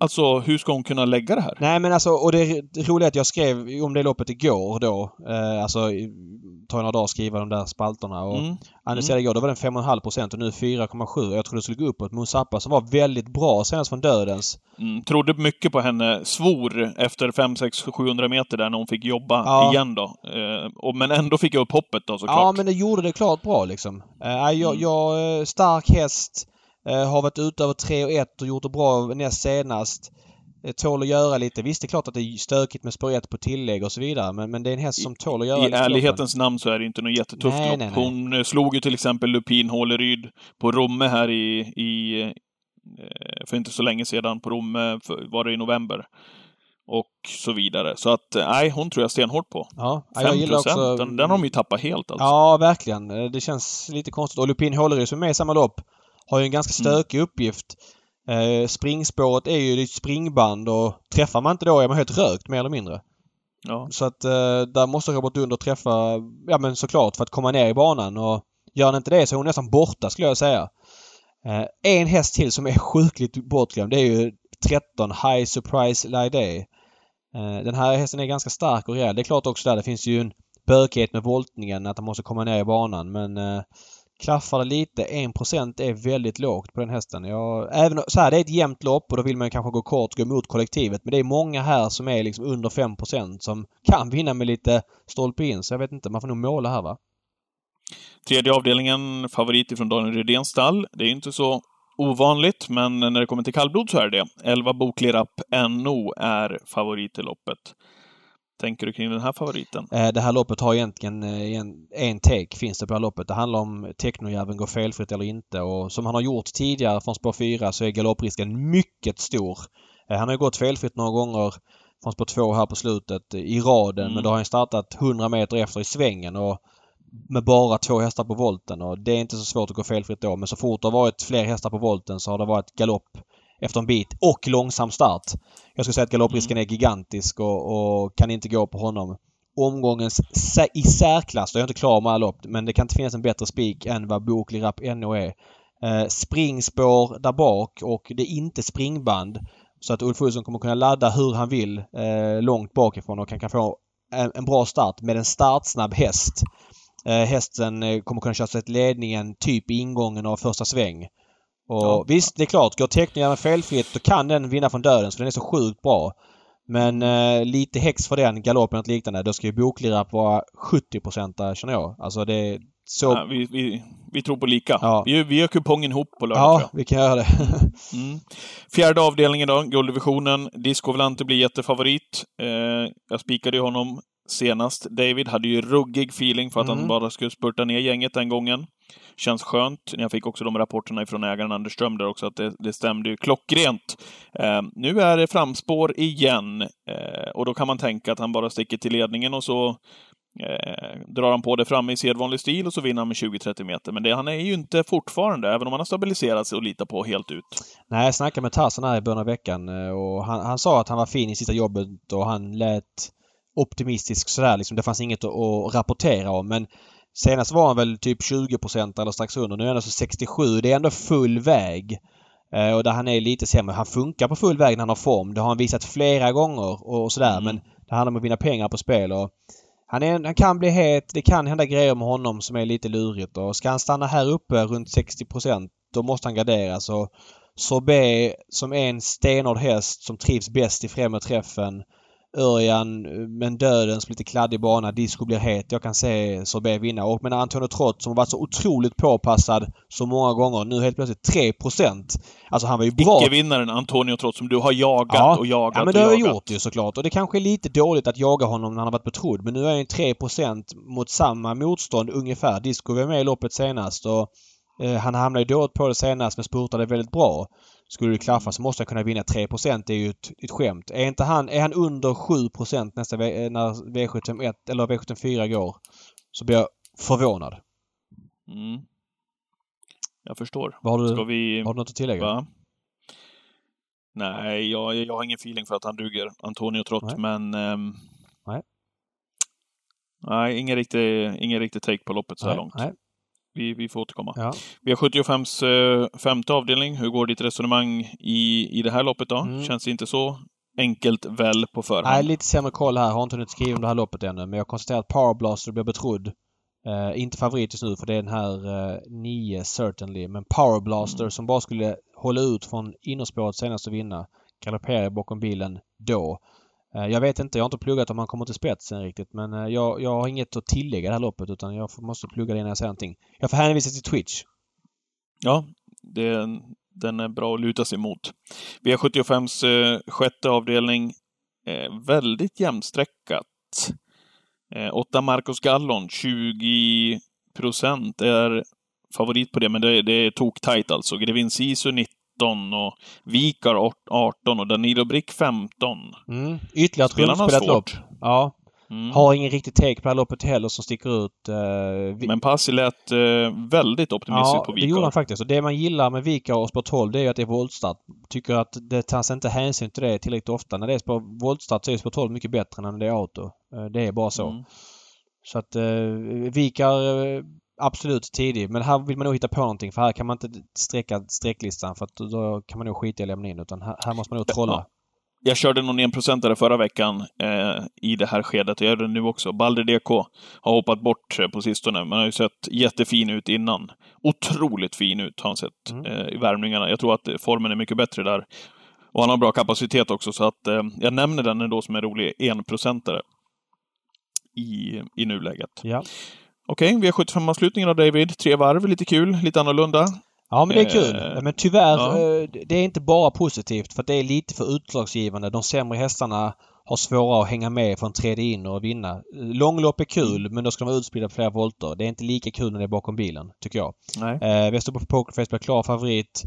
Alltså, hur ska hon kunna lägga det här? Nej men alltså, och det roliga är att jag skrev om det loppet igår då. Eh, alltså, tar några dagar att skriva de där spalterna. Och mm. analyserade mm. igår, då var den 5,5 procent och nu 4,7. Jag trodde det skulle gå uppåt. Musappa som var väldigt bra senast från dödens. Mm, trodde mycket på henne. Svor efter 5, 6, 700 meter där när hon fick jobba ja. igen då. Eh, och, men ändå fick jag upp hoppet då såklart. Ja, men det gjorde det klart bra liksom. Eh, jag, mm. jag, stark häst. Eh, har varit ute över 3 och 1 och gjort det bra näst senast. Eh, tål att göra lite. Visst, det är klart att det är stökigt med spår 1 på tillägg och så vidare. Men, men det är en häst som tål att göra I, lite. I ärlighetens loppen. namn så är det inte något jättetufft nej, lopp. Nej, nej. Hon eh, slog ju till exempel Lupin Håleryd på Romme här i, i för inte så länge sedan. På Romme var det i november och så vidare. Så att, nej, hon tror jag stenhårt på. Ja, jag gillar också... Den, den har de ju tappat helt alltså. Ja, verkligen. Det känns lite konstigt. Och Lupin Håleryd som är med i samma lopp har ju en ganska mm. stökig mm. uppgift. Eh, springspåret är ju ett springband och träffar man inte då är man helt rökt mer eller mindre. Ja. Så att eh, där måste Robert Dunder träffa, ja men såklart för att komma ner i banan och gör han inte det så är hon nästan borta skulle jag säga. Eh, en häst till som är sjukligt bortglömd det är ju 13 High Surprise Lide. Eh, den här hästen är ganska stark och rejäl. Det är klart också där det finns ju en bökighet med voltningen att han måste komma ner i banan men eh, klaffar det lite. 1% är väldigt lågt på den hästen. Jag, även så här, det är ett jämnt lopp och då vill man kanske gå kort och gå emot kollektivet. Men det är många här som är liksom under 5% som kan vinna med lite stolpe in. Så jag vet inte, man får nog måla här va? Tredje avdelningen, favorit ifrån Daniel Rydéns stall. Det är inte så ovanligt, men när det kommer till kallblod så är det det. 11 Boklirapp NO är favorit i loppet tänker du kring den här favoriten? Eh, det här loppet har egentligen eh, en, en take finns det på det här loppet. Det handlar om Technojäveln går felfritt eller inte och som han har gjort tidigare från spår 4 så är galopprisken mycket stor. Eh, han har ju gått felfritt några gånger från spår 2 här på slutet i raden mm. men då har han startat 100 meter efter i svängen och med bara två hästar på volten och det är inte så svårt att gå felfritt då men så fort det har varit fler hästar på volten så har det varit galopp efter en bit och långsam start. Jag skulle säga att galopprisken mm. är gigantisk och, och, kan inte gå på honom. Omgångens i särklass, då är jag inte klar med alla lopp, men det kan inte finnas en bättre spik än vad Bokli Rapp NO är. Eh, springspår där bak och det är inte springband. Så att Ulf Olsson kommer kunna ladda hur han vill eh, långt bakifrån och han kan få en, en bra start med en startsnabb häst. Eh, hästen eh, kommer kunna köra sig till ledningen typ i ingången av första sväng. Och ja. Visst, det är klart. Går teckningarna felfritt då kan den vinna från döden för den är så sjukt bra. Men eh, lite häx för den galoppen och liknande. Då ska ju Boklirap vara 70 känner jag. Alltså det så... Ja, vi, vi, vi tror på lika. Ja. Vi, vi gör kupongen ihop på lördag, Ja, tror vi kan göra det. Mm. Fjärde avdelningen då, gulddivisionen. Disco Volante blir jättefavorit. Eh, jag spikade ju honom senast. David hade ju ruggig feeling för att Mm. han bara skulle spurta ner gänget den gången. Känns skönt. Jag fick också de rapporterna ifrån ägaren Anders Ström där också, att det, det stämde ju klockrent. Eh, nu är det framspår igen. Eh, och då kan man tänka att han bara sticker till ledningen och så eh, drar han på det framme i sedvanlig stil och så vinner han med 20-30 meter. Men det, han är ju inte fortfarande, även om han har stabiliserat sig och litar på helt ut. Nej, jag snackade med Tarzan här i början av veckan eh, och han, han sa att han var fin i sista jobbet och han lät optimistisk sådär liksom. Det fanns inget att, att rapportera om men senast var han väl typ 20 eller strax under. Nu är han alltså 67. Det är ändå full väg. Eh, Och där han är lite sämre. Han funkar på full väg när han har form. Det har han visat flera gånger och, och sådär. Mm. Men det handlar om att vinna pengar på spel. Och han, är, han kan bli het. Det kan hända grejer med honom som är lite lurigt. Och ska han stanna här uppe runt 60% då måste han garderas. Och Sorbet som är en stenhård häst som trivs bäst i främre träffen. Örjan men dödens lite kladdig bana. Disco blir het. Jag kan se Sorbet vinna. Och med Antonio Trott som har varit så otroligt påpassad så många gånger. Nu helt plötsligt 3% Alltså han var ju bra. Icke-vinnaren Antonio Trots som du har jagat Ja. och jagat Ja men det har jag gjort ju såklart. Och det kanske är lite dåligt att jaga honom när han har varit betrodd. Men nu är han 3% mot samma motstånd ungefär. Disco var med i loppet senast och eh, han hamnade ju dåligt på det senast men spurtade väldigt bra. Skulle det klaffa så måste han kunna vinna 3 Det är ju ett, ett skämt. Är inte han, är han under 7 nästa eh, när V751 eller V74 går så blir jag förvånad. Mm. Jag förstår. Har du, Ska vi... har du något att tillägga? Va? Nej, jag, jag har ingen feeling för att han duger, Antonio Trott, Nej. men... ehm, Nej. Nej, ingen riktig, ingen riktig take på loppet så här Nej, långt. nej. Vi, vi får återkomma. Ja. Vi har 75s eh, femte avdelning. Hur går ditt resonemang i, i det här loppet då? Mm. Känns det inte så enkelt väl på förhand? Nej, lite sämre koll här. Har inte hunnit skriva om det här loppet ännu. Men jag konstaterar att Power Blaster blir betrodd. Eh, inte favorit just nu för det är den här eh, 9 Certainly. Men Power Blaster Mm. som bara skulle hålla ut från innerspåret senast och vinna. Galopperar bakom bilen då. Eh, jag vet inte, jag har inte pluggat om han kommer till spetsen riktigt. Men eh, jag, jag har inget att tillägga i det här loppet utan jag måste plugga det innan jag säger någonting. Jag får hänvisa till Twitch. Ja, det, den är bra att luta sig mot. V75s eh, sjätte avdelning. Eh, väldigt jämnstreckat. Eh, Marcos Gallon, 20 procent är favorit på det, men det, det är tok-tajt alltså. Grevin Sisu 19 och Vikar 18 och Danilo Brick 15. Mm. Ytterligare ett rundspelat lopp. Ja. Mm. Har ingen riktig take på det här loppet heller som sticker ut. Vi- Men Passi lät eh, väldigt optimistisk Ja, på det gjorde han Vikar. faktiskt. Och det man gillar med Vika och Sport 12 det är ju att det är voltstart. Tycker att det tas inte hänsyn till det tillräckligt ofta. När det är på voltstart så är Sport 12 mycket bättre än när det är auto. Eh, Det är bara så. Mm. Så att eh, Vikar absolut tidig. Men här vill man nog hitta på någonting för här kan man inte sträcka sträcklistan för att då kan man nog skita i att lämna in. Utan här, här måste man nog trolla. Ja. Jag körde någon enprocentare förra veckan eh, i det här skedet. Jag gör det nu också. Balder DK har hoppat bort eh, på sistone, men har ju sett jättefin ut innan. Otroligt fin ut har han sett Mm. eh, i värmningarna. Jag tror att formen är mycket bättre där. Och han har bra kapacitet också, så att eh, jag nämner den ändå som en rolig enprocentare i, i nuläget. Ja. Okej, vi har 75-avslutningen av David. Tre varv, lite kul, lite annorlunda. Ja men det är kul. Eh, Men tyvärr, ja. eh, det är inte bara positivt för det är lite för utslagsgivande. De sämre hästarna har svårare att hänga med från tredje in och vinna. Långlopp är kul Mm. men då ska de vara utspridda på flera volter. Det är inte lika kul när det är bakom bilen, tycker jag. Nej. Eh, Västerbo Pokerface blir klar favorit.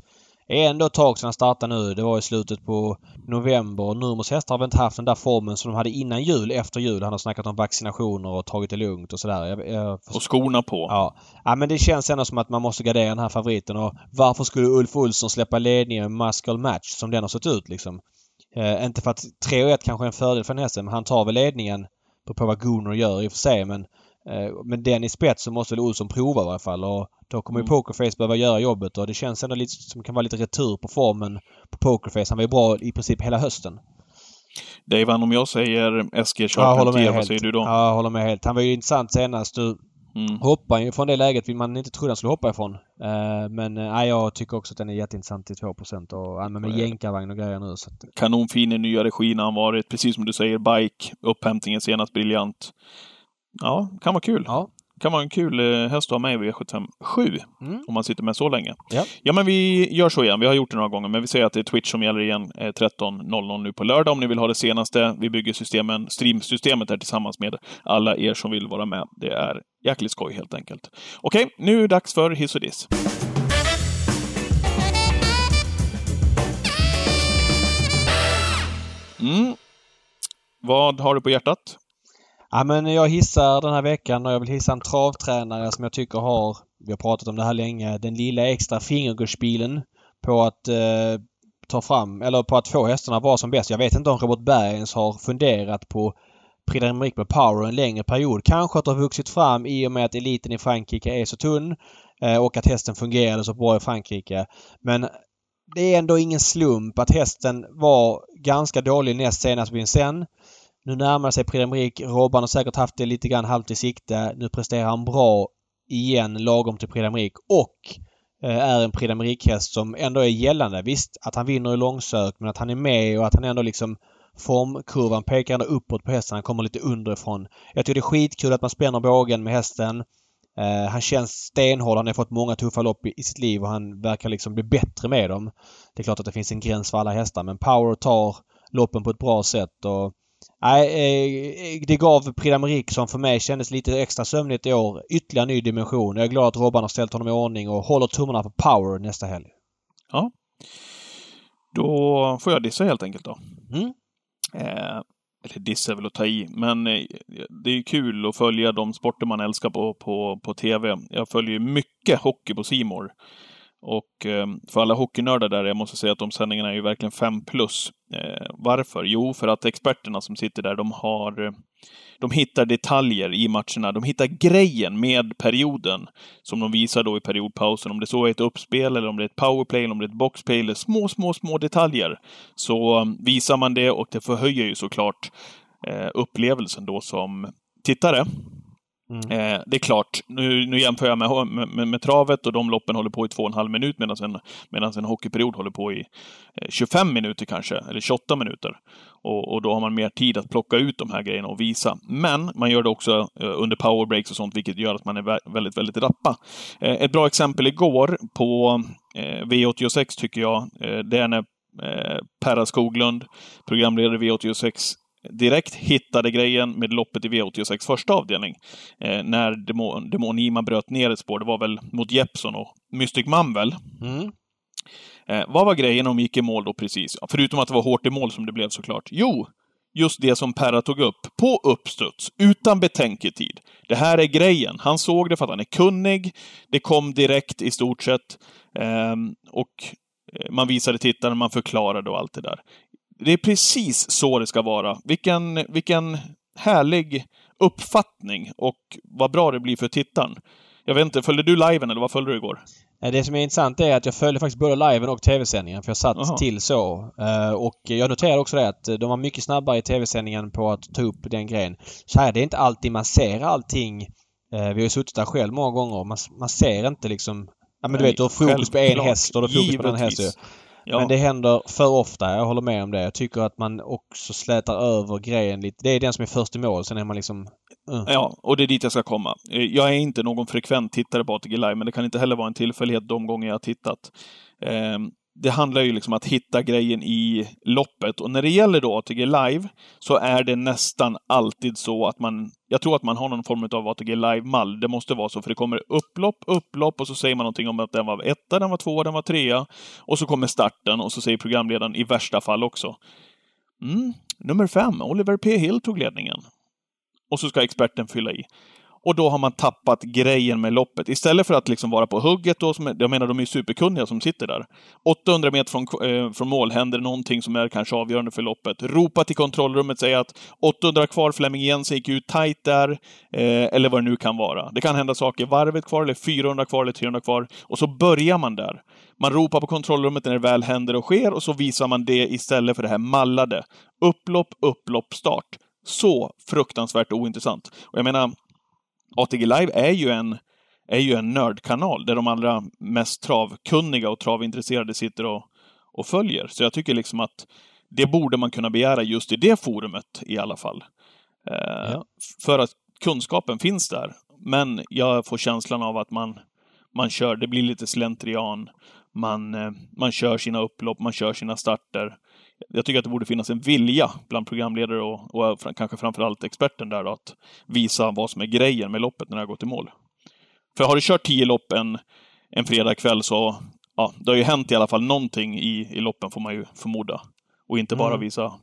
Är ändå ett tag sedan han startade nu. Det var i slutet på november Nurmos hästar har väl inte haft den där formen som de hade innan jul, efter jul. Han har snackat om vaccinationer och tagit det lugnt och sådär. Jag Och skorna på. Ja. ja, men det känns ändå som att man måste gardera den här favoriten. Och varför skulle Ulf Olsson släppa ledningen med Muscle Match som den har sett ut liksom? Eh, inte för att 3 1 kanske är en fördel för den hästen, men han tar väl ledningen på, vad Gunnar gör i och för sig. Men, men den i spets så måste väl Olsson prova i alla fall. Och då kommer ju Mm. Pokerface behöva göra jobbet och det känns ändå lite som kan vara lite retur på formen på Pokerface. Han var ju bra i princip hela hösten. Dave, om jag säger SG Ja, med 10, vad säger du då? Ja, jag håller med helt. Han var ju intressant senast. Du Mm. Hoppar ju från det läget vill man inte trodde han skulle hoppa ifrån. Uh, men uh, jag tycker också att den är jätteintressant till 2% och uh, med jänkarvagn och grejer nu. Så att... Kanonfin i nya regin har han varit. Precis som du säger, bike, upphämtningen senast briljant. Ja, kan vara kul. Ja kan vara en kul eh, häst att ha med i V75 7. Mm. Om man sitter med så länge. Ja. ja, men vi gör så igen. Vi har gjort det några gånger, men vi säger att det är Twitch som gäller igen 13.00 eh, nu på lördag om ni vill ha det senaste. Vi bygger systemen, streamsystemet här tillsammans med alla er som vill vara med. Det är jäkligt skoj helt enkelt. Okej, nu är det dags för hiss och diss. Mm. Vad har du på hjärtat? Ja, men jag hissar den här veckan och jag vill hissa en travtränare som jag tycker har, vi har pratat om det här länge, den lilla extra fingergårdsspilen på att eh, ta fram, eller på att få hästarna att vara som bäst. Jag vet inte om Robert Berg ens har funderat på Prix d'Amérique med power en längre period. Kanske att det har vuxit fram i och med att eliten i Frankrike är så tunn eh, och att hästen fungerade så bra i Frankrike. Men det är ändå ingen slump att hästen var ganska dålig näst senast på Vincennes. Nu närmar sig Prix d'Amérique. Robban har säkert haft det lite grann halvt i sikte. Nu presterar han bra igen lagom till Prix d'Amérique och eh, är en Prix d'Amérique-häst som ändå är gällande. Visst att han vinner i långsök men att han är med och att han ändå liksom formkurvan pekar ändå uppåt på hästen. Han kommer lite underifrån. Jag tycker det är skitkul att man spänner bågen med hästen. Uh, han känns stenhård. Han har fått många tuffa lopp i, i, sitt liv och han verkar liksom bli bättre med dem. Det är klart att det finns en gräns för alla hästar men Power tar loppen på ett bra sätt och Nej, eh, det gav Prix d'Amérique som för mig kändes lite extra sömnigt i år ytterligare ny dimension. Jag är glad att Robban har ställt honom i ordning och håller tummarna på power nästa helg. Ja. Då får jag dissa helt enkelt då. Mm. Eh, eller dissa är väl att ta i, men eh, det är kul att följa de sporter man älskar på, på, på TV. Jag följer mycket hockey på Simor. Och eh, för alla hockeynördar där, jag måste säga att de sändningarna är ju verkligen 5 plus. Eh, varför? Jo, för att experterna som sitter där, de har... Eh, de hittar detaljer i matcherna. De hittar grejen med perioden som de visar då i periodpausen. Om det så är ett uppspel, eller om det är ett powerplay, eller om det är ett boxplay, eller små, små, små detaljer. Så eh, visar man det och det förhöjer ju såklart eh, upplevelsen då som tittare. Mm. Eh, det är klart, nu, nu jämför jag med, med, med, travet och de loppen håller på i två och en halv minut medan en, medan en hockeyperiod håller på i eh, 25 minuter kanske, eller 28 minuter. Och, och, då har man mer tid att plocka ut de här grejerna och visa. Men man gör det också eh, under powerbreaks och sånt, vilket gör att man är väldigt, väldigt rappa. Eh, ett bra exempel igår på eh, V86 tycker jag, eh, det är när eh, Perra Skoglund, programledare V86, direkt hittade grejen med loppet i V86 första avdelning. Eh, när Demon, Demon bröt ner ett spår. Det var väl mot Jeppson och Mystic Man väl? Mm. Eh, vad var grejen om gick i mål då precis? Förutom att det var hårt i mål som det blev såklart. Jo, just det som Perra tog upp. På uppstuds, utan betänketid. Det här är grejen. Han såg det för att han är kunnig. Det kom direkt i stort sett. Ehm, eh, och man visade tittaren, man förklarade och allt det där. Det är precis så det ska vara. Vilken, vilken härlig uppfattning och vad bra det blir för tittaren. Jag vet inte, följde du liven eller vad följde du igår? Det som är intressant är att jag följde faktiskt både liven och tv-sändningen för jag satt Aha. till så. Eh, och jag noterade också det att de var mycket snabbare i tv-sändningen på att ta upp den grejen. Så här, det är inte alltid man ser allting. Eh, vi har ju suttit där själv många gånger. Man, man ser inte liksom... Ja men du vet, du har fokus på en häst och du har fokus på den hästen. Ja. Men det händer för ofta. Jag håller med om det. Jag tycker att man också slätar över grejen lite. Det är den som är först i mål. Sen är man liksom... Uh. Ja, och det är dit jag ska komma. Eh, jag är inte någon frekvent tittare på ATG Live, men det kan inte heller vara en tillfällighet de gånger jag har tittat. Um, det handlar ju liksom om att hitta grejen i loppet. Och när det gäller då ATG Live så är det nästan alltid så att man... Jag tror att man har någon form av ATG Live-mall. Det måste vara så, för det kommer upplopp, upplopp och så säger man någonting om att den var etta, den var tvåa, den var trea. Och så kommer starten och så säger programledaren i värsta fall också. Mm, nummer fem, Oliver P. Hill tog ledningen. Och så ska experten fylla i. Och då har man tappat grejen med loppet. Istället för att liksom vara på hugget då, som, jag menar de är superkunniga som sitter där. 800 meter från, eh, från mål händer någonting som är kanske avgörande för loppet. Ropa till kontrollrummet, säga att 800 kvar, Flemming Jensen gick ut tight där, eh, eller vad det nu kan vara. Det kan hända saker, varvet kvar, eller 400 kvar, eller 300 kvar. Och så börjar man där. Man ropar på kontrollrummet när det väl händer och sker, och så visar man det istället för det här mallade. Upplopp, upplopp, start. Så fruktansvärt ointressant. Och jag menar, ATG Live är ju en, är ju en nördkanal där de allra mest travkunniga och travintresserade sitter och, och följer. Så jag tycker liksom att det borde man kunna begära just i det forumet i alla fall. Eh, ja. För att kunskapen finns där. Men jag får känslan av att man, man kör, det blir lite slentrian. Man, eh, man kör sina upplopp, man kör sina starter. Jag tycker att det borde finnas en vilja bland programledare och, och kanske framförallt experten där då, att visa vad som är grejen med loppet när det har gått i mål. För har du kört tio lopp en, en fredagkväll så, ja, det har ju hänt i alla fall någonting i, i loppen får man ju förmoda. Och inte bara mm. visa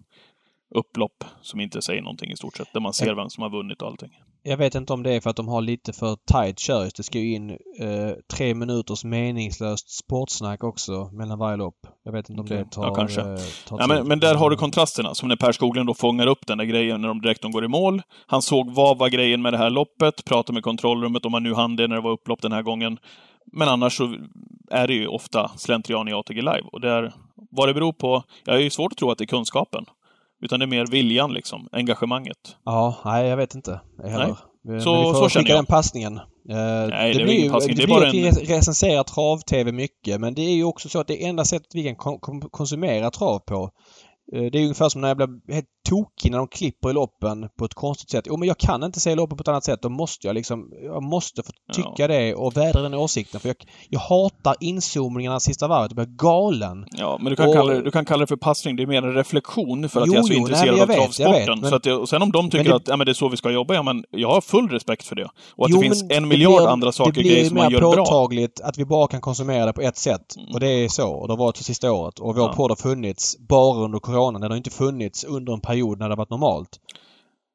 upplopp som inte säger någonting i stort sett. Där man ser vem som har vunnit och allting. Jag vet inte om det är för att de har lite för tight körs. Det ska ju in eh, tre minuters meningslöst sportsnack också mellan varje lopp. Jag vet inte om okay. det tar... Ja, kanske. Eh, tar ja, men, men, där har du kontrasterna. Som när Per Skoglund då fångar upp den där grejen när de direkt de går i mål. Han såg vad var grejen med det här loppet, pratade med kontrollrummet om man nu hann det när det var upplopp den här gången. Men annars så är det ju ofta slentrian i ATG Live. Och det är, vad det beror på, jag har ju svårt att tro att det är kunskapen. Utan det är mer viljan liksom, engagemanget. Ja, nej jag vet inte heller. Nej. Så, vi får så känner jag. den passningen. Eh, nej, det, det blir ju passning. Det, det blir bara att vi recenserar trav-tv mycket men det är ju också så att det enda sättet vi kan konsumera trav på det är ungefär som när jag blir helt tokig när de klipper i loppen på ett konstigt sätt. Jo men jag kan inte se loppen på ett annat sätt. Då måste jag liksom... Jag måste få tycka ja. det och vädra den åsikten. För jag, jag hatar inzoomningarna sista varvet. Jag blir galen. Ja, men du kan, och, kalla det, du kan kalla det för passning. Det är mer en reflektion för att jo, jag är så jo, intresserad nej, av travsporten. så att jag, och sen om de tycker det, att ja, men det är så vi ska jobba, ja men jag har full respekt för det. Och att jo, det finns en miljard blir, andra saker grejer som man gör bra. Det blir mer påtagligt att vi bara kan konsumera det på ett sätt. Mm. Och det är så. Och det har varit så sista året. Och vår ja. podd har funnits bara under coronan. Den har inte funnits under en period när det varit normalt.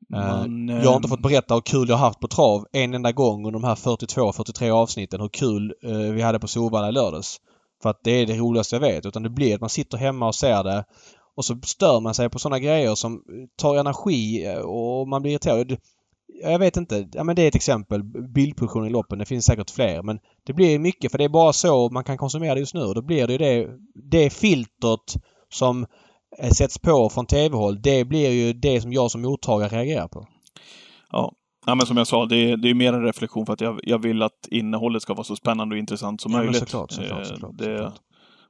Man, jag har inte fått berätta hur kul jag haft på trav en enda gång under de här 42-43 avsnitten. Hur kul eh, vi hade på Solvalla i lördags. För att det är det roligaste jag vet. Utan det blir att man sitter hemma och ser det. Och så stör man sig på sådana grejer som tar energi eh, och man blir irriterad. Jag vet inte. Ja men det är ett exempel. Bildproduktion i loppen. Det finns säkert fler. Men det blir mycket för det är bara så man kan konsumera det just nu. Då blir det ju det, det filtret som Eh, sätts på från tv-håll, det blir ju det som jag som mottagare reagerar på. Ja. Ja, men som jag sa, det är, det är mer en reflektion för att jag, jag vill att innehållet ska vara så spännande och intressant som ja, möjligt. Såklart, såklart, eh, såklart, det, såklart.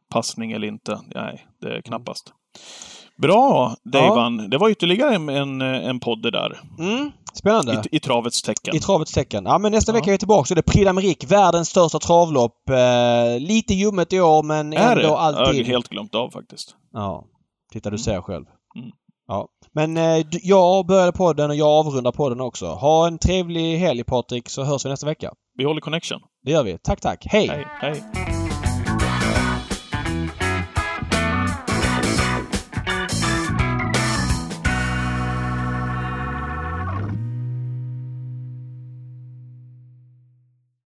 Passning eller inte, nej, det är knappast. Bra, Davan. Ja. Det var ytterligare en, en, en podd det där. Mm, spännande. I, I, travets tecken. I travets tecken. Ja, men nästa ja. vecka är vi tillbaka. Så det är Prix d'Amérique, världens största travlopp. Eh, lite ljummet i år, men är ändå det? alltid... Jag har helt glömt av faktiskt. Ja. Titta, du mm. ser själv. Mm. Ja. Men eh, jag började podden och jag avrundar podden också. Ha en trevlig helg Patrik så hörs vi nästa vecka. Vi håller connection. Det gör vi. Tack, tack. Hej! Hej, hej.